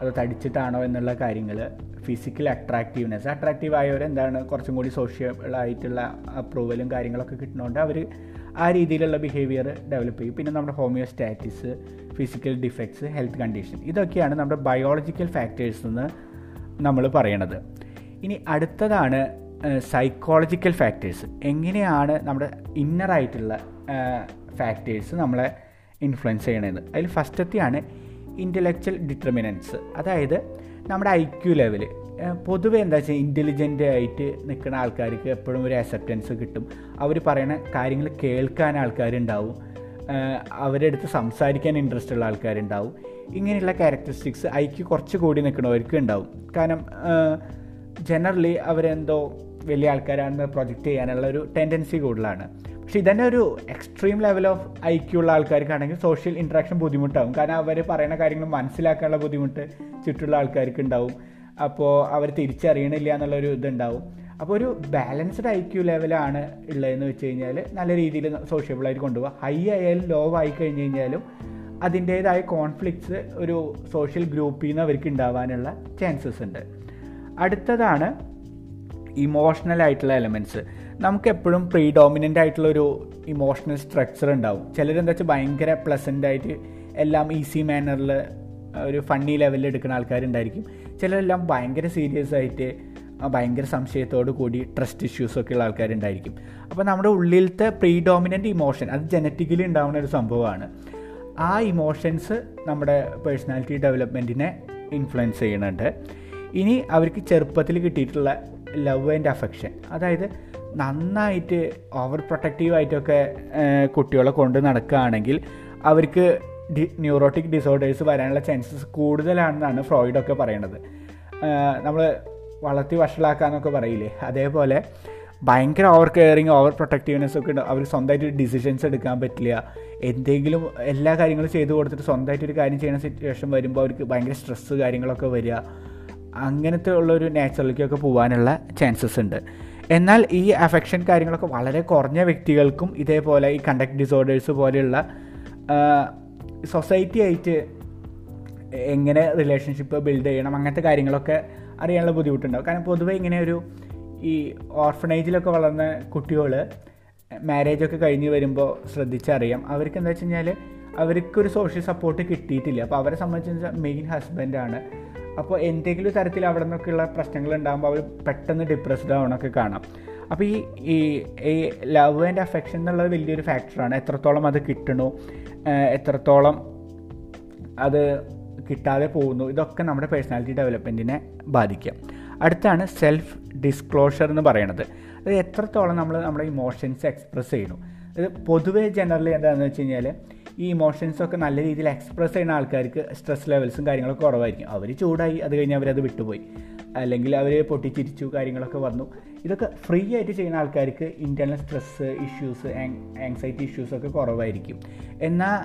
അത് തടിച്ചിട്ടാണോ എന്നുള്ള കാര്യങ്ങൾ ഫിസിക്കൽ അട്രാക്റ്റീവ്നെസ് അട്രാക്റ്റീവ് ആയവർ എന്താണ് കുറച്ചും കൂടി സോഷ്യൽ ആയിട്ടുള്ള അപ്രൂവലും കാര്യങ്ങളൊക്കെ കിട്ടുന്നതുകൊണ്ട് അവർ ആ രീതിയിലുള്ള ബിഹേവിയർ ഡെവലപ്പ് ചെയ്യും. പിന്നെ നമ്മുടെ homeostasis physical defects health condition ഇതൊക്കെയാണ് നമ്മുടെ ബയോളജിക്കൽ ഫാക്ടേഴ്സ് എന്ന് നമ്മൾ പറയണത്. ഇനി അടുത്തതാണ് സൈക്കോളജിക്കൽ ഫാക്ടേഴ്സ് എങ്ങനെയാണ് നമ്മുടെ ഇന്നറായിട്ടുള്ള ഫാക്ടേഴ്സ് നമ്മളെ ഇൻഫ്ലുവൻസ് ചെയ്യണത്? അതിൽ ഫസ്റ്റത്തെയാണ് ഇന്റലക്ച്വൽ ഡിറ്റർമിനൻസ് അതായത് നമ്മുടെ ഐ ക്യു ലെവൽ പൊതുവെ എന്താ വെച്ചാൽ ഇന്റലിജന്റ് ആയിട്ട് നിൽക്കുന്ന ആൾക്കാർക്ക് എപ്പോഴും ഒരു അക്സെപ്റ്റൻസ് കിട്ടും. അവർ പറയുന്ന കാര്യങ്ങൾ കേൾക്കാൻ ആൾക്കാരുണ്ടാവും. അവരുടെ അടുത്ത് സംസാരിക്കാൻ ഇൻട്രസ്റ്റ് ഉള്ള ആൾക്കാരുണ്ടാവും. ഇങ്ങനെയുള്ള ക്യാരക്ടറിസ്റ്റിക്സ് ഐക്യു കുറച്ച് കൂടി നിൽക്കുന്നവർക്ക് ഉണ്ടാവും. കാരണം ജനറലി അവരെന്തോ വലിയ ആൾക്കാരാണെന്ന് പ്രൊജക്റ്റ് ചെയ്യാനുള്ള ഒരു ടെൻഡൻസി കൂടുതലാണ്. പക്ഷേ ഇതന്നെ ഒരു എക്സ്ട്രീം ലെവൽ ഓഫ് ഐക്യു ഉള്ള ആൾക്കാർക്കാണെങ്കിൽ സോഷ്യൽ ഇൻട്രാക്ഷൻ ബുദ്ധിമുട്ടാകും കാരണം അവർ പറയുന്ന കാര്യങ്ങൾ മനസ്സിലാക്കാനുള്ള ബുദ്ധിമുട്ട് ചുറ്റുള്ള ആൾക്കാർക്ക് ഉണ്ടാവും. അപ്പോൾ അവർ തിരിച്ചറിയണില്ല എന്നുള്ളൊരു ഇതുണ്ടാവും. അപ്പോൾ ഒരു ബാലൻസ്ഡ് ഐ ക്യു ലെവലാണ് ഉള്ളതെന്ന് വെച്ച് കഴിഞ്ഞാൽ നല്ല രീതിയിൽ സോഷ്യബിളായിട്ട് കൊണ്ടുപോകുക ഹൈ ആയാലും ലോ ആയി കഴിഞ്ഞ് കഴിഞ്ഞാലും അതിന്റേതായ കോൺഫ്ലിക്ട്സ് ഒരു സോഷ്യൽ ഗ്രൂപ്പിൽ നിന്ന് അവർക്ക് ഉണ്ടാവാനുള്ള ചാൻസസ് ഉണ്ട്. അടുത്തതാണ് ഇമോഷണൽ ആയിട്ടുള്ള എലമെന്റ്സ് നമുക്കെപ്പോഴും എപ്പോഴും പ്രീഡോമിനന്റ് ആയിട്ടുള്ളൊരു ഇമോഷണൽ സ്ട്രക്ചർ ഉണ്ടാവും ചിലരെന്താ വെച്ചാൽ ഭയങ്കര പ്ലസന്റ് ആയിട്ട് എല്ലാം ഈസി മാനറിൽ ഒരു ഫണ്ണി ലെവലിൽ എടുക്കുന്ന ആൾക്കാരുണ്ടായിരിക്കും. ചിലരെല്ലാം ഭയങ്കര സീരിയസ് ആയിട്ട് ഭയങ്കര സംശയത്തോടു കൂടി ട്രസ്റ്റ് ഇഷ്യൂസൊക്കെ ഉള്ള ആൾക്കാരുണ്ടായിരിക്കും. അപ്പോൾ നമ്മുടെ ഉള്ളിലത്തെ പ്രീഡോമിനന്റ് ഇമോഷൻ അത് ജനറ്റിക്കലി ഉണ്ടാവുന്ന ഒരു സംഭവമാണ്. ആ ഇമോഷൻസ് നമ്മുടെ പേഴ്സണാലിറ്റി ഡെവലപ്മെന്റിനെ ഇൻഫ്ലുവൻസ് ചെയ്യുന്നുണ്ട്. ഇനി അവർക്ക് ചെറുപ്പത്തിൽ കിട്ടിയിട്ടുള്ള ലവ് ആൻഡ് അഫെക്ഷൻ അതായത് നന്നായിട്ട് ഓവർ പ്രൊട്ടക്റ്റീവായിട്ടൊക്കെ കുട്ടികളെ കൊണ്ട് നടക്കുകയാണെങ്കിൽ അവർക്ക് ഡി ന്യൂറോട്ടിക് ഡിസോർഡേഴ്സ് വരാനുള്ള ചാൻസസ് കൂടുതലാണെന്നാണ് ഫ്രോയിഡൊക്കെ പറയണത്. നമ്മൾ വളർത്തി വഷളാക്കാന്നൊക്കെ പറയില്ലേ? അതേപോലെ ഭയങ്കര ഓവർ കെയറിങ് ഓവർ പ്രൊട്ടക്റ്റീവ്നെസ് ഒക്കെ ഉണ്ട്. അവർ സ്വന്തമായിട്ട് ഡിസിഷൻസ് എടുക്കാൻ പറ്റില്ല. എന്തെങ്കിലും എല്ലാ കാര്യങ്ങളും ചെയ്തു കൊടുത്തിട്ട് സ്വന്തമായിട്ട് ഒരു കാര്യം ചെയ്യുന്ന സിറ്റുവേഷൻ വരുമ്പോൾ അവർക്ക് ഭയങ്കര സ്ട്രെസ്സ് കാര്യങ്ങളൊക്കെ വരിക. അങ്ങനത്തെ ഉള്ളൊരു നാച്ചുറലിക്കൊക്കെ പോകാനുള്ള ചാൻസസ് ഉണ്ട്. എന്നാൽ ഈ അഫെക്ഷൻ കാര്യങ്ങളൊക്കെ വളരെ കുറഞ്ഞ വ്യക്തികൾക്കും ഇതേപോലെ ഈ കണ്ടക്ട് ഡിസോർഡേഴ്സ് പോലെയുള്ള സൊസൈറ്റി ആയിട്ട് എങ്ങനെ റിലേഷൻഷിപ്പ് ബിൽഡ് ചെയ്യണം അങ്ങനത്തെ കാര്യങ്ങളൊക്കെ അറിയാനുള്ള ബുദ്ധിമുട്ടുണ്ടാവും. കാരണം പൊതുവെ ഇങ്ങനെ ഒരു ഈ ഓർഫനേജിലൊക്കെ വളർന്ന കുട്ടികൾ മാരേജൊക്കെ കഴിഞ്ഞ് വരുമ്പോൾ ശ്രദ്ധിച്ചറിയാം. അവർക്ക് എന്താ വെച്ച് കഴിഞ്ഞാൽ അവർക്കൊരു സോഷ്യൽ സപ്പോർട്ട് കിട്ടിയിട്ടില്ല. അപ്പോൾ അവരെ സംബന്ധിച്ച് മെയിൻ ഹസ്ബൻഡാണ് അപ്പോൾ എന്തെങ്കിലും തരത്തിൽ അവിടെ നിന്നൊക്കെയുള്ള പ്രശ്നങ്ങൾ ഉണ്ടാകുമ്പോൾ അവർ പെട്ടെന്ന് ഡിപ്രസ്ഡ് ആവണമൊക്കെ കാണാം. അപ്പോൾ ഈ ഈ ലവ് ആൻഡ് അഫെക്ഷൻ എന്നുള്ളത് വലിയൊരു ഫാക്ടറാണ് എത്രത്തോളം അത് കിട്ടണു എത്രത്തോളം അത് കിട്ടാതെ പോകുന്നു ഇതൊക്കെ നമ്മുടെ പേഴ്സണാലിറ്റി ഡെവലപ്മെന്റിനെ ബാധിക്കാം. അടുത്താണ് സെൽഫ് ഡിസ്ക്ലോഷർ എന്ന് പറയുന്നത്. അത് എത്രത്തോളം നമ്മൾ നമ്മുടെ ഇമോഷൻസ് എക്സ്പ്രസ് ചെയ്യണു അത് പൊതുവേ ജനറലി എന്താണെന്ന് വെച്ച് കഴിഞ്ഞാൽ ഈ ഇമോഷൻസൊക്കെ നല്ല രീതിയിൽ എക്സ്പ്രസ് ചെയ്യുന്ന ആൾക്കാർക്ക് സ്ട്രെസ് ലെവൽസും കാര്യങ്ങളൊക്കെ കുറവായിരിക്കും. അവർ ചൂടായി അത് കഴിഞ്ഞ് അവരത് വിട്ടുപോയി. അല്ലെങ്കിൽ അവർ പൊട്ടിച്ചിരിച്ചു കാര്യങ്ങളൊക്കെ വന്നു. ഇതൊക്കെ ഫ്രീ ആയിട്ട് ചെയ്യുന്ന ആൾക്കാർക്ക് ഇന്റർണൽ സ്ട്രെസ്സ് ഇഷ്യൂസ് ആങ്സൈറ്റി ഇഷ്യൂസൊക്കെ കുറവായിരിക്കും. എന്നാൽ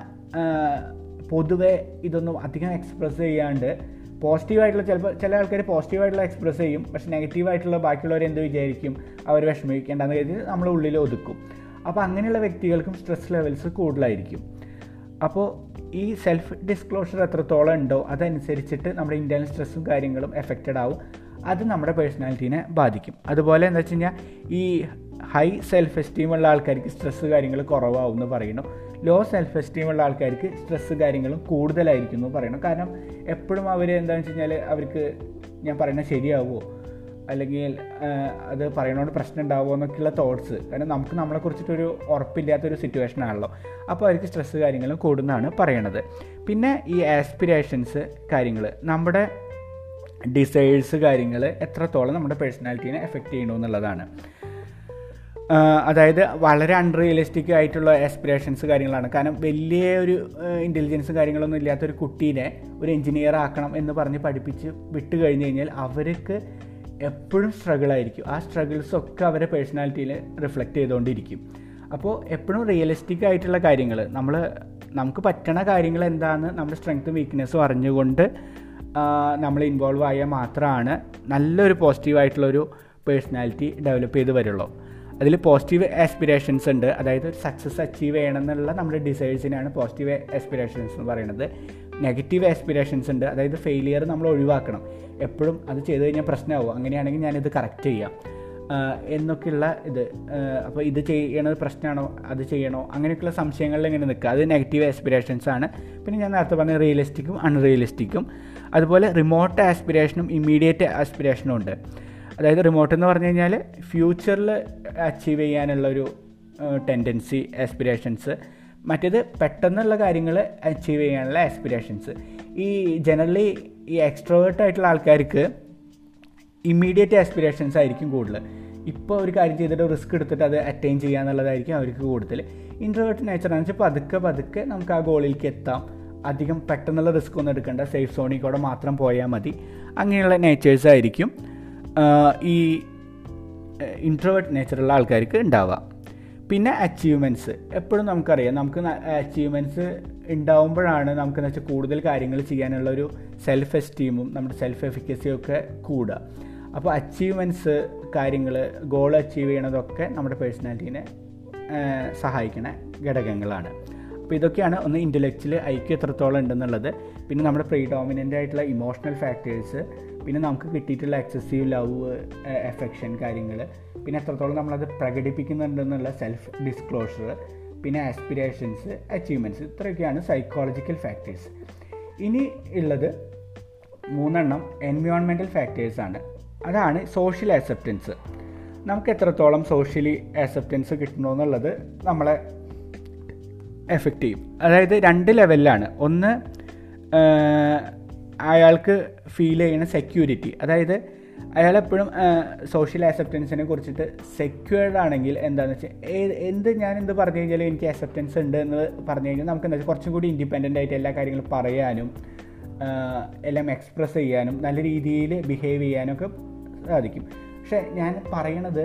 പൊതുവെ ഇതൊന്നും അധികം എക്സ്പ്രസ് ചെയ്യാണ്ട് പോസിറ്റീവായിട്ടുള്ള ചിലപ്പോൾ ചില ആൾക്കാർ പോസിറ്റീവായിട്ടുള്ള എക്സ്പ്രസ് ചെയ്യും പക്ഷെ നെഗറ്റീവായിട്ടുള്ള ബാക്കിയുള്ളവർ എന്ത് വിചാരിക്കും? അവർ വിഷമിക്കേണ്ടെന്ന് കരുതി നമ്മൾ ഉള്ളിൽ ഒതുക്കും. അപ്പോൾ അങ്ങനെയുള്ള വ്യക്തികൾക്കും സ്ട്രെസ് ലെവൽസ് കൂടുതലായിരിക്കും. അപ്പോൾ ഈ സെൽഫ് ഡിസ്ക്ലോഷർ എത്രത്തോളം ഉണ്ടോ അതനുസരിച്ചിട്ട് നമ്മുടെ ഇന്റേർണൽ സ്ട്രെസ്സും കാര്യങ്ങളും എഫക്റ്റഡ് ആവും. അത് നമ്മുടെ പേഴ്സണാലിറ്റീനെ ബാധിക്കും. അതുപോലെ എന്താ വെച്ച് കഴിഞ്ഞാൽ ഈ ഹൈ സെൽഫ് എസ്റ്റീം ഉള്ള ആൾക്കാർക്ക് സ്ട്രെസ്സ് കാര്യങ്ങൾ കുറവാകും എന്ന് പറയുന്നു. ലോ സെൽഫ് എസ്റ്റീം ഉള്ള ആൾക്കാർക്ക് സ്ട്രെസ്സ് കാര്യങ്ങളും കൂടുതലായിരിക്കും എന്ന് പറയണം കാരണം എപ്പോഴും അവർ എന്താണെന്ന് വെച്ച് കഴിഞ്ഞാൽ അവർക്ക് ഞാൻ പറയുന്നത് ശരിയാവുമോ അല്ലെങ്കിൽ അത് പറയണോണ്ട് പ്രശ്നം ഉണ്ടാവുമോ എന്നൊക്കെയുള്ള തോട്ട്സ് കാരണം നമുക്ക് നമ്മളെ കുറിച്ചിട്ടൊരു ഉറപ്പില്ലാത്തൊരു സിറ്റുവേഷൻ ആണല്ലോ. അപ്പോൾ അവർക്ക് സ്ട്രെസ്സ് കാര്യങ്ങളും കൂടുന്നതാണ് പറയണത്. പിന്നെ ഈ ആസ്പിരേഷൻസ് കാര്യങ്ങൾ നമ്മുടെ ഡിസൈഡ്സ് കാര്യങ്ങൾ എത്രത്തോളം നമ്മുടെ പേഴ്സണാലിറ്റീനെ എഫക്റ്റ് ചെയ്യണു എന്നുള്ളതാണ്. അതായത് വളരെ അൺറിയലിസ്റ്റിക് ആയിട്ടുള്ള ആസ്പിറേഷൻസ് കാര്യങ്ങളാണ്. കാരണം വലിയ ഒരു ഇന്റലിജൻസും കാര്യങ്ങളൊന്നും ഇല്ലാത്തൊരു കുട്ടീനെ ഒരു എഞ്ചിനീയർ ആക്കണം എന്ന് പറഞ്ഞ് പഠിപ്പിച്ച് വിട്ട് കഴിഞ്ഞ് കഴിഞ്ഞാൽ അവർക്ക് എപ്പോഴും സ്ട്രഗിൾ ആയിരിക്കും. ആ സ്ട്രഗിൾസ് ഒക്കെ അവരെ പേഴ്സണാലിറ്റിയിൽ റിഫ്ലക്റ്റ് ചെയ്തുകൊണ്ടിരിക്കും. അപ്പോൾ എപ്പോഴും റിയലിസ്റ്റിക് ആയിട്ടുള്ള കാര്യങ്ങൾ നമ്മൾ നമുക്ക് പറ്റണ കാര്യങ്ങൾ എന്താണെന്ന് നമ്മുടെ സ്ട്രെങ്ത്തും വീക്ക്നെസ്സും അറിഞ്ഞുകൊണ്ട് നമ്മൾ ഇൻവോൾവ് ആയാൽ മാത്രമാണ് നല്ലൊരു പോസിറ്റീവായിട്ടുള്ളൊരു പേഴ്സണാലിറ്റി ഡെവലപ്പ് ചെയ്ത് വരുള്ളൂ. അതിൽ പോസിറ്റീവ് ആസ്പിറേഷൻസ് ഉണ്ട്. അതായത് ഒരു സക്സസ് അച്ചീവ് ചെയ്യണം എന്നുള്ള നമ്മുടെ ഡിസൈഡ്സിനാണ് പോസിറ്റീവ് ആസ്പിറേഷൻസ് എന്ന് പറയുന്നത്. നെഗറ്റീവ് ആസ്പിറേഷൻസ് ഉണ്ട്. അതായത് ഫെയിലിയർ നമ്മൾ ഒഴിവാക്കണം. എപ്പോഴും അത് ചെയ്ത് കഴിഞ്ഞാൽ പ്രശ്നമാവും. അങ്ങനെയാണെങ്കിൽ ഞാനിത് കറക്റ്റ് ചെയ്യാം. എന്നൊക്കെയുള്ള ഇത്. അപ്പോൾ ഇത് ചെയ്യണത് പ്രശ്നമാണോ? അത് ചെയ്യണോ? അങ്ങനെയൊക്കെയുള്ള സംശയങ്ങളിൽ ഇങ്ങനെ നിൽക്കുക. അത് നെഗറ്റീവ് ആസ്പിറേഷൻസ് ആണ്. പിന്നെ ഞാൻ നേരത്തെ പറഞ്ഞ റിയലിസ്റ്റിക്കും അൺറിയലിസ്റ്റിക്കും അതുപോലെ റിമോട്ട് ആസ്പിറേഷനും ഇമ്മീഡിയറ്റ് ആസ്പിറേഷനും ഉണ്ട്. അതായത് റിമോട്ട് എന്ന് പറഞ്ഞു കഴിഞ്ഞാൽ ഫ്യൂച്ചറിൽ അച്ചീവ് ചെയ്യാനുള്ളൊരു ടെൻഡൻസി ആസ്പിറേഷൻസ് മറ്റേത് പെട്ടെന്നുള്ള കാര്യങ്ങൾ അച്ചീവ് ചെയ്യാനുള്ള ആസ്പിറേഷൻസ് ഈ ജനറലി ഈ എക്സ്ട്രോവേർട്ട് ആയിട്ടുള്ള ആൾക്കാർക്ക് ഇമ്മീഡിയറ്റ് ആസ്പിറേഷൻസ് ആയിരിക്കും കൂടുതൽ ഇപ്പോൾ ഒരു കാര്യം ചെയ്തിട്ട് റിസ്ക് എടുത്തിട്ട് അത് അറ്റൈൻ ചെയ്യുക എന്നുള്ളതായിരിക്കും അവർക്ക് കൂടുതൽ ഇൻട്രോവേർട്ട് നേച്ചർ എന്ന് വെച്ചാൽ പതുക്കെ പതുക്കെ നമുക്ക് ആ ഗോളിലേക്ക് എത്താം. അധികം പെട്ടെന്നുള്ള റിസ്ക് ഒന്നും എടുക്കേണ്ട. സേഫ് സോണിൽ കൂടെ മാത്രം പോയാൽ മതി. അങ്ങനെയുള്ള നേച്ചേഴ്സ് ആയിരിക്കും. ഈ ഇൻട്രോവേർട്ട് നേച്ചറുള്ള ആൾക്കാർക്ക് ഉണ്ടാവുക. പിന്നെ അച്ചീവ്മെന്റ്സ് എപ്പോഴും നമുക്കറിയാം. നമുക്ക് അച്ചീവ്മെന്റ്സ് ഉണ്ടാവുമ്പോഴാണ് നമുക്കെന്ന് വെച്ചാൽ കൂടുതൽ കാര്യങ്ങൾ ചെയ്യാനുള്ള ഒരു സെൽഫ് എസ്റ്റീമും നമ്മുടെ സെൽഫ് എഫിക്കസിയും ഒക്കെ കൂടുക. അപ്പോൾ അച്ചീവ്മെന്റ്സ് കാര്യങ്ങൾ ഗോൾ അച്ചീവ് ചെയ്യണതൊക്കെ നമ്മുടെ പേഴ്സണാലിറ്റീനെ സഹായിക്കുന്ന ഘടകങ്ങളാണ്. അപ്പോൾ ഇതൊക്കെയാണ് ഒന്ന് ഇന്റലക്ച്വൽ ഐക്യം എത്രത്തോളം ഉണ്ടെന്നുള്ളത്. പിന്നെ നമ്മുടെ പ്രീഡോമിനന്റ് ആയിട്ടുള്ള ഇമോഷണൽ ഫാക്ടേഴ്സ് പിന്നെ നമുക്ക് കിട്ടിയിട്ടുള്ള എക്സസീവ് ലവ് എഫെക്ഷൻ കാര്യങ്ങൾ പിന്നെ എത്രത്തോളം നമ്മളത് പ്രകടിപ്പിക്കുന്നുണ്ടെന്നുള്ള സെൽഫ് ഡിസ്ക്ലോഷർ പിന്നെ ആസ്പിരേഷൻസ് അച്ചീവ്മെന്റ്സ് ഇത്രയൊക്കെയാണ് സൈക്കോളജിക്കൽ ഫാക്ടേഴ്സ് ഇനി ഉള്ളത് മൂന്നെണ്ണം എൻവയോൺമെന്റൽ ഫാക്ടേഴ്സാണ് അതാണ് സോഷ്യൽ ആക്സെപ്റ്റൻസ് നമുക്ക് എത്രത്തോളം സോഷ്യലി ആക്സെപ്റ്റൻസ് കിട്ടണമെന്നുള്ളത് നമ്മളെ എഫക്റ്റ് ചെയ്യും അതായത് രണ്ട് ലെവലിലാണ് ഒന്ന് അയാൾക്ക് ഫീൽ ചെയ്യുന്ന സെക്യൂരിറ്റി അതായത് അയാൾ എപ്പോഴും സോഷ്യൽ ആക്സെപ്റ്റൻസിനെ കുറിച്ചിട്ട് സെക്യൂർഡ് ആണെങ്കിൽ എന്താണെന്ന് വെച്ചാൽ എന്ത് ഞാൻ എന്ത് പറഞ്ഞു കഴിഞ്ഞാലും എനിക്ക് ആക്സെപ്റ്റൻസ് ഉണ്ട് എന്ന് പറഞ്ഞു കഴിഞ്ഞാൽ നമുക്ക് എന്താ വെച്ചാൽ കുറച്ചും കൂടി ഇൻഡിപെൻഡന്റ് ആയിട്ട് എല്ലാ കാര്യങ്ങളും പറയാനും എല്ലാം എക്സ്പ്രസ് ചെയ്യാനും നല്ല രീതിയിൽ ബിഹേവ് ചെയ്യാനും ഒക്കെ സാധിക്കും. പക്ഷേ ഞാൻ പറയണത്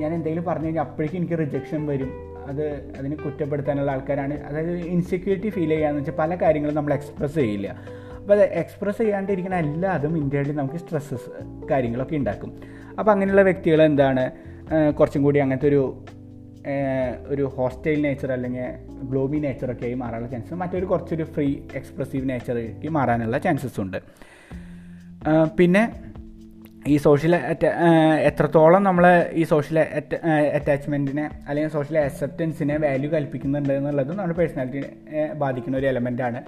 ഞാൻ എന്തെങ്കിലും പറഞ്ഞു കഴിഞ്ഞാൽ അപ്പോഴേക്കും എനിക്ക് റിജക്ഷൻ വരും. അത് അതിനെ കുറ്റപ്പെടുത്താനുള്ള ആൾക്കാരാണ്. അതായത് ഇൻസെക്യൂരിറ്റി ഫീൽ ചെയ്യുകയെന്ന് വെച്ചാൽ പല കാര്യങ്ങളും നമ്മൾ എക്സ്പ്രസ് ചെയ്യില്ല. അപ്പോൾ അത് എക്സ്പ്രസ് ചെയ്യാണ്ടിരിക്കുന്ന എല്ലാതും ഇന്ത്യയിൽ നമുക്ക് സ്ട്രെസ്സസ് കാര്യങ്ങളൊക്കെ ഉണ്ടാക്കും അപ്പോൾ അങ്ങനെയുള്ള വ്യക്തികൾ എന്താണ്? കുറച്ചും കൂടി അങ്ങനത്തെ ഒരു ഒരു ഹോസ്റ്റൈൽ നേച്ചർ അല്ലെങ്കിൽ ഗ്ലോബി നേച്ചറൊക്കെ ആയി മാറാനുള്ള ചാൻസ് മറ്റൊരു കുറച്ചൊരു ഫ്രീ എക്സ്പ്രസീവ് നേച്ചറേക്ക് മാറാനുള്ള ചാൻസസ് ഉണ്ട്. പിന്നെ ഈ സോഷ്യൽ എത്രത്തോളം നമ്മൾ ഈ സോഷ്യൽ അറ്റാച്ച്മെന്റിനെ അല്ലെങ്കിൽ സോഷ്യൽ അക്സെപ്റ്റൻസിനെ വാല്യൂ കൽപ്പിക്കുന്നുണ്ട് എന്നുള്ളത് നമ്മുടെ പേഴ്സണാലിറ്റിനെ ബാധിക്കുന്ന ഒരു എലമെന്റാണ്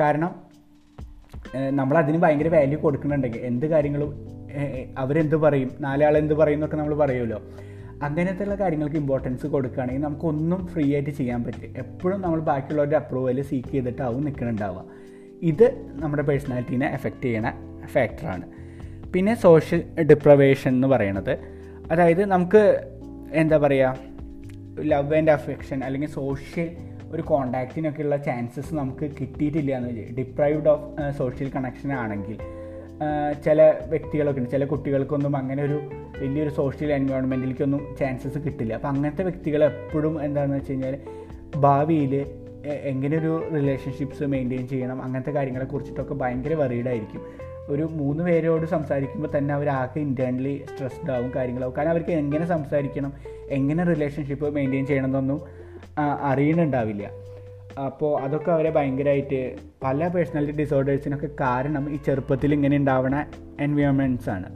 കാരണം നമ്മൾ അതിന് ഭയങ്കര വാല്യൂ കൊടുക്കുന്നുണ്ടെങ്കിൽ എന്ത് കാര്യങ്ങളും അവരെന്ത് പറയും? നാലാൾ എന്ത് പറയും എന്നൊക്കെ നമ്മൾ പറയുമല്ലോ. അങ്ങനത്തെയുള്ള കാര്യങ്ങൾക്ക് ഇമ്പോർട്ടൻസ് കൊടുക്കുകയാണെങ്കിൽ നമുക്കൊന്നും ഫ്രീ ആയിട്ട് ചെയ്യാൻ പറ്റും എപ്പോഴും നമ്മൾ ബാക്കിയുള്ളവരുടെ അപ്രൂവൽ സീക്ക് ചെയ്തിട്ടാവും നിൽക്കുന്നുണ്ടാവുക. ഇത് നമ്മുടെ പേഴ്സണാലിറ്റീനെ എഫക്റ്റ് ചെയ്യണ ഫാക്ടറാണ് പിന്നെ സോഷ്യൽ ഡിപ്രവേഷൻ എന്ന് പറയണത്. അതായത് നമുക്ക് എന്താ പറയുക ലവ് ആൻഡ് അഫെക്ഷൻ അല്ലെങ്കിൽ സോഷ്യൽ ഒരു കോണ്ടാക്റ്റിനൊക്കെയുള്ള ചാൻസസ് നമുക്ക് കിട്ടിയിട്ടില്ല എന്ന് വെച്ചാൽ ഡിപ്രൈവ്ഡ് ഓഫ് സോഷ്യൽ കണക്ഷൻ ആണെങ്കിൽ ചില വ്യക്തികളൊക്കെ ഉണ്ട്. ചില കുട്ടികൾക്കൊന്നും അങ്ങനെ ഒരു വലിയൊരു സോഷ്യൽ എൻവയോൺമെന്റിലേക്കൊന്നും ചാൻസസ് കിട്ടില്ല. അപ്പോൾ അങ്ങനത്തെ വ്യക്തികൾ എപ്പോഴും എന്താണെന്ന് വെച്ച് കഴിഞ്ഞാൽ ഭാവിയിൽ എങ്ങനെ ഒരു റിലേഷൻഷിപ്സ് മെയിന്റെയിൻ ചെയ്യണം അങ്ങനത്തെ കാര്യങ്ങളെ കുറിച്ചിട്ടൊക്കെ ഭയങ്കര വറീഡായിരിക്കും ഒരു മൂന്ന് പേരോട് സംസാരിക്കുമ്പോൾ തന്നെ അവരാകെ ആകെ ഇന്റേർണലി സ്ട്രെസ്ഡ് ആവും കാര്യങ്ങളാവും. കാരണം അവർക്ക് എങ്ങനെ സംസാരിക്കണം എങ്ങനെ റിലേഷൻഷിപ്പ് മെയിന്റെയിൻ ചെയ്യണം എന്നൊന്നും അറിയണുണ്ടാവില്ല അപ്പോൾ അതൊക്കെ അവരെ ഭയങ്കരമായിട്ട് പല പേഴ്സണാലിറ്റി ഡിസോർഡേഴ്സിനൊക്കെ കാരണം ഈ ചെറുപ്പത്തിൽ ഇങ്ങനെ ഉണ്ടാവണ ആണ്.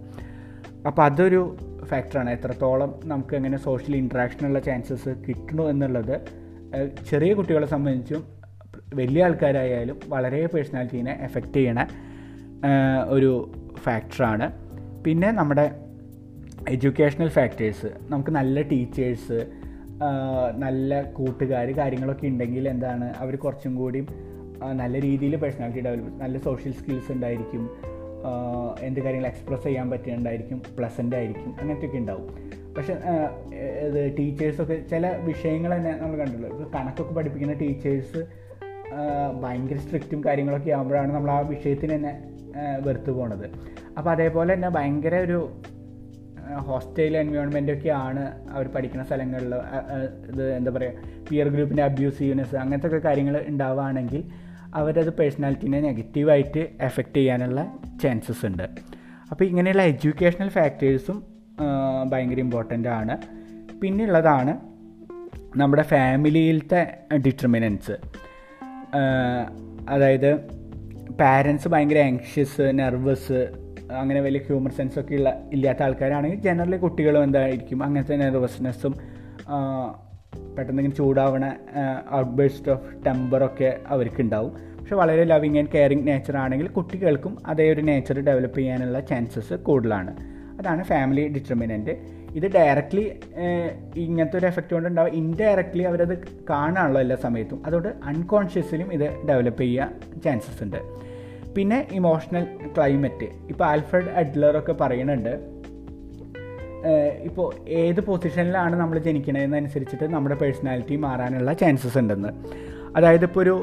അപ്പോൾ അതൊരു ഫാക്ടറാണ് എത്രത്തോളം നമുക്ക് എങ്ങനെ സോഷ്യൽ ഇൻട്രാക്ഷനുള്ള ചാൻസസ് കിട്ടണു എന്നുള്ളത് ചെറിയ കുട്ടികളെ സംബന്ധിച്ചും വലിയ ആൾക്കാരായാലും വളരെ പേഴ്സണാലിറ്റീനെ എഫക്റ്റ് ചെയ്യണ ഒരു ഫാക്ടറാണ് പിന്നെ നമ്മുടെ എഡ്യൂക്കേഷണൽ ഫാക്ടേഴ്സ് നമുക്ക് നല്ല ടീച്ചേഴ്സ് നല്ല കൂട്ടുകാർ കാര്യങ്ങളൊക്കെ ഉണ്ടെങ്കിൽ എന്താണ് അവർ കുറച്ചും കൂടി നല്ല രീതിയിൽ പേഴ്സണാലിറ്റി ഡെവലപ്പ് നല്ല സോഷ്യൽ സ്കിൽസ് ഉണ്ടായിരിക്കും. എന്ത് കാര്യങ്ങൾ എക്സ്പ്രസ് ചെയ്യാൻ പറ്റുന്നുണ്ടായിരിക്കും പ്ലസന്റ് ആയിരിക്കും അങ്ങനത്തെയൊക്കെ ഉണ്ടാവും. പക്ഷെ ഇത് ടീച്ചേഴ്സൊക്കെ ചില വിഷയങ്ങൾ തന്നെ നമ്മൾ കണ്ടുള്ളൂ ഇപ്പോൾ കണക്കൊക്കെ പഠിപ്പിക്കുന്ന ടീച്ചേഴ്സ് ഭയങ്കര സ്ട്രിക്റ്റും കാര്യങ്ങളൊക്കെ ആകുമ്പോഴാണ് നമ്മൾ ആ വിഷയത്തിന് തന്നെ വെറുത്തു പോണത്. അപ്പോൾ അതേപോലെ തന്നെ ഭയങ്കര ഒരു ഹോസ്റ്റൈൽ എൻവയോൺമെന്റൊക്കെ ആണ് അവർ പഠിക്കുന്ന സ്ഥലങ്ങളിൽ ഇത് എന്താ പറയുക പിയർ ഗ്രൂപ്പിന്റെ അബ്യൂസീവ്നെസ് അങ്ങനത്തെ ഒക്കെ കാര്യങ്ങൾ ഉണ്ടാവുകയാണെങ്കിൽ അവരത് പേഴ്സണാലിറ്റീനെ നെഗറ്റീവായിട്ട് എഫക്റ്റ് ചെയ്യാനുള്ള ചാൻസസ് ഉണ്ട്. അപ്പോൾ ഇങ്ങനെയുള്ള എഡ്യൂക്കേഷണൽ ഫാക്ടേഴ്സും ഭയങ്കര ഇമ്പോർട്ടന്റ് ആണ്. പിന്നെയുള്ളതാണ് നമ്മുടെ ഫാമിലിയിലത്തെ ഡിറ്റർമിനൻസ് അതായത് പാരൻസ് ഭയങ്കര ആങ്ഷ്യസ് നെർവസ് അങ്ങനെ വലിയ ഹ്യൂമർ സെൻസ് ഒക്കെ ഉള്ള ഇല്ലാത്ത ആൾക്കാരാണെങ്കിൽ ജനറലി കുട്ടികളും എന്തായിരിക്കും അങ്ങനത്തെ നെർവസ്നെസ്സും പെട്ടെന്ന് ഇങ്ങനെ ചൂടാവണ ഔട്ട് ബേസ്റ്റ് ഓഫ് ടെമ്പറൊക്കെ അവർക്ക് ഉണ്ടാവും പക്ഷെ വളരെ ലവിങ് ആൻഡ് കെയറിങ് നേച്ചർ ആണെങ്കിൽ കുട്ടികൾക്കും അതേ ഒരു നേച്ചർ ഡെവലപ്പ് ചെയ്യാനുള്ള ചാൻസസ് കൂടുതലാണ്. അതാണ് ഫാമിലി ഡിറ്റർമിനന്റ് ഇത് ഡയറക്റ്റ്ലി ഇങ്ങനത്തെ ഒരു എഫക്റ്റ് കൊണ്ട് ഇൻഡയറക്റ്റ്ലി അവരത് കാണാനുള്ള എല്ലാ സമയത്തും. അതുകൊണ്ട് അൺകോൺഷ്യസിലും ഇത് ഡെവലപ്പ് ചെയ്യാൻ ചാൻസസ് ഉണ്ട്. പിന്നെ ഇമോഷണൽ ക്ലൈമറ്റ് ഇപ്പോൾ ആൽഫ്രഡ് അഡ്ലറൊക്കെ പറയുന്നുണ്ട് ഇപ്പോൾ ഏത് പൊസിഷനിലാണ് നമ്മൾ ജനിക്കണതെന്നനുസരിച്ചിട്ട് നമ്മുടെ പേഴ്സണാലിറ്റി മാറാനുള്ള ചാൻസസ് ഉണ്ടെന്ന്. അതായത് ഇപ്പോൾ ഒരു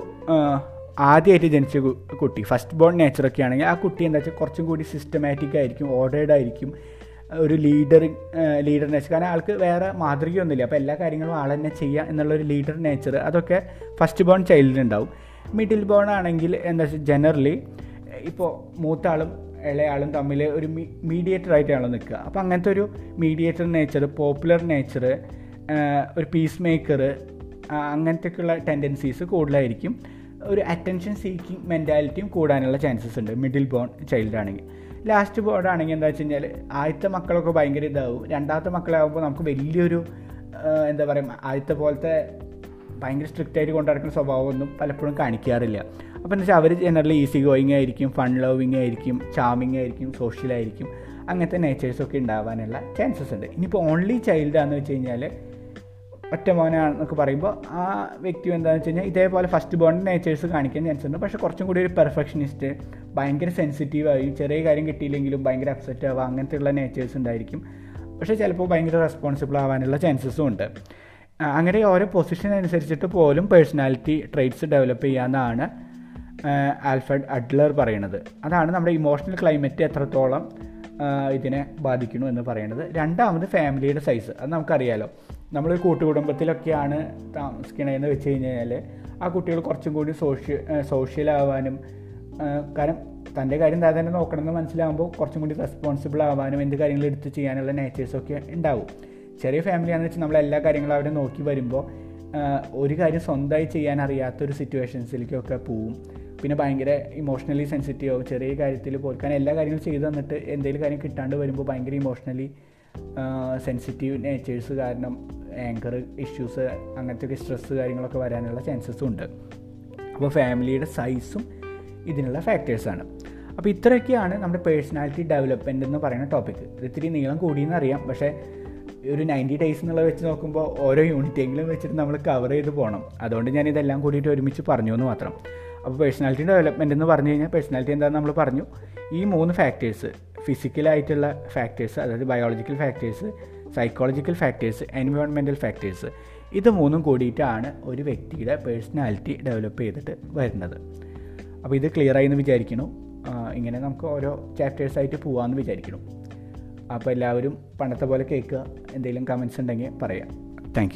ആദ്യമായിട്ട് ജനിച്ച കുട്ടി ഫസ്റ്റ് ബോൺ നേച്ചറൊക്കെ ആണെങ്കിൽ ആ കുട്ടി എന്താ വെച്ചാൽ കുറച്ചും കൂടി സിസ്റ്റമാറ്റിക് ആയിരിക്കും ഓർഡേഡ് ആയിരിക്കും. ഒരു ലീഡർ ലീഡർ നേച്ചർ കാരണം ആൾക്ക് വേറെ മാതൃകയൊന്നുമില്ല. അപ്പോൾ എല്ലാ കാര്യങ്ങളും ആൾ തന്നെ ചെയ്യുക എന്നുള്ളൊരു ലീഡർ നേച്ചർ അതൊക്കെ ഫസ്റ്റ് ബോൺ ചൈൽഡിനുണ്ടാവും മിഡിൽ ബോൺ ആണെങ്കിൽ എന്താ വെച്ചാൽ ജനറലി ഇപ്പോൾ മൂത്താളും ഇളയാളും തമ്മിൽ ഒരു മീഡിയേറ്റർ ആയിട്ടാണ് നിൽക്കുക. അപ്പോൾ അങ്ങനത്തെ ഒരു മീഡിയേറ്റർ നേച്ചർ പോപ്പുലർ നേച്ചർ ഒരു പീസ് മേക്കർ അങ്ങനത്തെയൊക്കെയുള്ള ടെൻഡൻസീസ് കൂടുതലായിരിക്കും. ഒരു അറ്റൻഷൻ സീക്കിംഗ് മെന്റാലിറ്റിയും കൂടാനുള്ള ചാൻസസ് ഉണ്ട് മിഡിൽ ബോൺ ചൈൽഡ് ആണെങ്കിൽ. ലാസ്റ്റ് ബോർഡാണെങ്കിൽ എന്താ വെച്ച് കഴിഞ്ഞാൽ ആദ്യത്തെ മക്കളൊക്കെ ഭയങ്കര ഇതാവും. രണ്ടാമത്തെ മക്കളാകുമ്പോൾ നമുക്ക് വലിയൊരു എന്താ പറയുക ആദ്യത്തെ പോലത്തെ ഭയങ്കര സ്ട്രിക്റ്റ് ആയിട്ട് കൊണ്ടുനടക്കുന്ന സ്വഭാവമൊന്നും പലപ്പോഴും കാണിക്കാറില്ല. അപ്പോൾ എന്താ വെച്ചാൽ അവർ ജനറലി ഈസി ഗോയിങ് ആയിരിക്കും ഫൺ ലവിങ് ആയിരിക്കും ചാമിങ് ആയിരിക്കും സോഷ്യലായിരിക്കും അങ്ങനത്തെ നേച്ചേഴ്സൊക്കെ ഉണ്ടാവാനുള്ള ചാൻസസ് ഉണ്ട്. ഇനിയിപ്പോൾ ഓൺലി ചൈൽഡാന്ന് വെച്ച് കഴിഞ്ഞാൽ ഒറ്റ മോനാണെന്നൊക്കെ പറയുമ്പോൾ ആ വ്യക്തി എന്താണെന്ന് വെച്ച് കഴിഞ്ഞാൽ ഇതേപോലെ ഫസ്റ്റ് ബോൺ നേച്ചേഴ്സ് കാണിക്കാൻ ചാൻസ് ഉണ്ട്. പക്ഷേ കുറച്ചും കൂടി ഒരു പെർഫെക്ഷനിസ്റ്റ് ഭയങ്കര സെൻസിറ്റീവായി ചെറിയ കാര്യം കിട്ടിയില്ലെങ്കിലും ഭയങ്കര അപ്സെറ്റ് ആവുക അങ്ങനത്തെ ഉള്ള നേച്ചേഴ്സ് ഉണ്ടായിരിക്കും. പക്ഷേ ചിലപ്പോൾ ഭയങ്കര റെസ്പോൺസിബിൾ ആവാനുള്ള ചാൻസസും ഉണ്ട്. അങ്ങനെ ഓരോ പൊസിഷൻ അനുസരിച്ചിട്ട് പോലും പേഴ്സണാലിറ്റി ട്രേറ്റ്സ് ഡെവലപ്പ് ചെയ്യാമെന്നാണ് ആൽഫ്രഡ് അഡ്ലർ പറയുന്നത്. അതാണ് നമ്മുടെ ഇമോഷണൽ ക്ലൈമറ്റ് എത്രത്തോളം ഇതിനെ ബാധിക്കുന്നു എന്ന് പറയുന്നത്. രണ്ടാമത് ഫാമിലിയുടെ സൈസ് അത് നമുക്കറിയാലോ. നമ്മൾ കൂട്ടുകുടുംബത്തിലൊക്കെയാണ് താമസിക്കണതെന്ന് വെച്ച് കഴിഞ്ഞാൽ ആ കുട്ടികൾ കുറച്ചും കൂടി സോഷ്യ സോഷ്യലാവാനും കാരണം തന്റെ കാര്യം താൻ തന്നെ നോക്കണമെന്ന് മനസ്സിലാകുമ്പോൾ കുറച്ചും കൂടി റെസ്പോൺസിബിൾ ആവാനും എന്ത് കാര്യങ്ങൾ എടുത്ത് ചെയ്യാനുള്ള നേച്ചേഴ്സൊക്കെ ഉണ്ടാവും. ചെറിയ ഫാമിലിയാണെന്ന് വെച്ചാൽ നമ്മൾ എല്ലാ കാര്യങ്ങളും അവരെ നോക്കി വരുമ്പോൾ ഒരു കാര്യം സ്വന്തമായി ചെയ്യാൻ അറിയാത്തൊരു സിറ്റുവേഷൻസിലേക്കൊക്കെ പോവും. പിന്നെ ഭയങ്കര ഇമോഷണലി സെൻസിറ്റീവ് ആവും. ചെറിയ കാര്യത്തിൽ പോലും കാരണം എല്ലാ കാര്യങ്ങളും ചെയ്തു തന്നിട്ട് എന്തെങ്കിലും കാര്യം കിട്ടാണ്ട് വരുമ്പോൾ ഭയങ്കര ഇമോഷണലി സെൻസിറ്റീവ് നേച്ചേഴ്സ് കാരണം ആങ്കർ ഇഷ്യൂസ് അങ്ങനത്തെയൊക്കെ സ്ട്രെസ്സ് കാര്യങ്ങളൊക്കെ വരാനുള്ള ചാൻസസ് ഉണ്ട്. അപ്പോൾ ഫാമിലിയുടെ സൈസും ഇതിനുള്ള ഫാക്ടേഴ്സാണ് അപ്പോൾ ഇത്രയൊക്കെയാണ് നമ്മുടെ പേഴ്സണാലിറ്റി ഡെവലപ്മെന്റ് എന്ന് പറയുന്ന ടോപ്പിക് ഇത് ഇത്തിരി നീളം കൂടിയെന്ന് അറിയാം. പക്ഷേ ഒരു നയന്റി ഡേയ്സ് എന്നുള്ളത് വെച്ച് നോക്കുമ്പോൾ ഓരോ യൂണിറ്റെങ്കിലും വെച്ചിട്ട് നമ്മൾ കവർ ചെയ്ത് പോകണം അതുകൊണ്ട് ഞാൻ ഇതെല്ലാം കൂടിയിട്ട് ഒരുമിച്ച് പറഞ്ഞു എന്ന് മാത്രം. അപ്പോൾ പേഴ്സണാലിറ്റി ഡെവലപ്മെന്റ് എന്ന് പറഞ്ഞു കഴിഞ്ഞാൽ പേഴ്സണാലിറ്റി എന്താണെന്ന് നമ്മൾ പറഞ്ഞു. ഈ മൂന്ന് ഫാക്ടേഴ്സ് ഫിസിക്കലായിട്ടുള്ള ഫാക്ടേഴ്സ് അതായത് ബയോളജിക്കൽ ഫാക്ടേഴ്സ് സൈക്കോളജിക്കൽ ഫാക്ടേഴ്സ് എൻവയോൺമെന്റൽ ഫാക്ടേഴ്സ് ഇത് മൂന്നും കൂടിയിട്ടാണ് ഒരു വ്യക്തിയുടെ പേഴ്സണാലിറ്റി ഡെവലപ്പ് ചെയ്തിട്ട് വരുന്നത്. അപ്പോൾ ഇത് ക്ലിയർ ആയി എന്ന് വിചാരിക്കുന്നു. ഇങ്ങനെ നമുക്ക് ഓരോ ചാപ്റ്റേഴ്സായിട്ട് പോകാമെന്ന് വിചാരിക്കണം അപ്പോൾ എല്ലാവരും പണ്ടത്തെ പോലെ കേൾക്കുക. എന്തെങ്കിലും കമൻസ് ഉണ്ടെങ്കിൽ പറയാം. താങ്ക്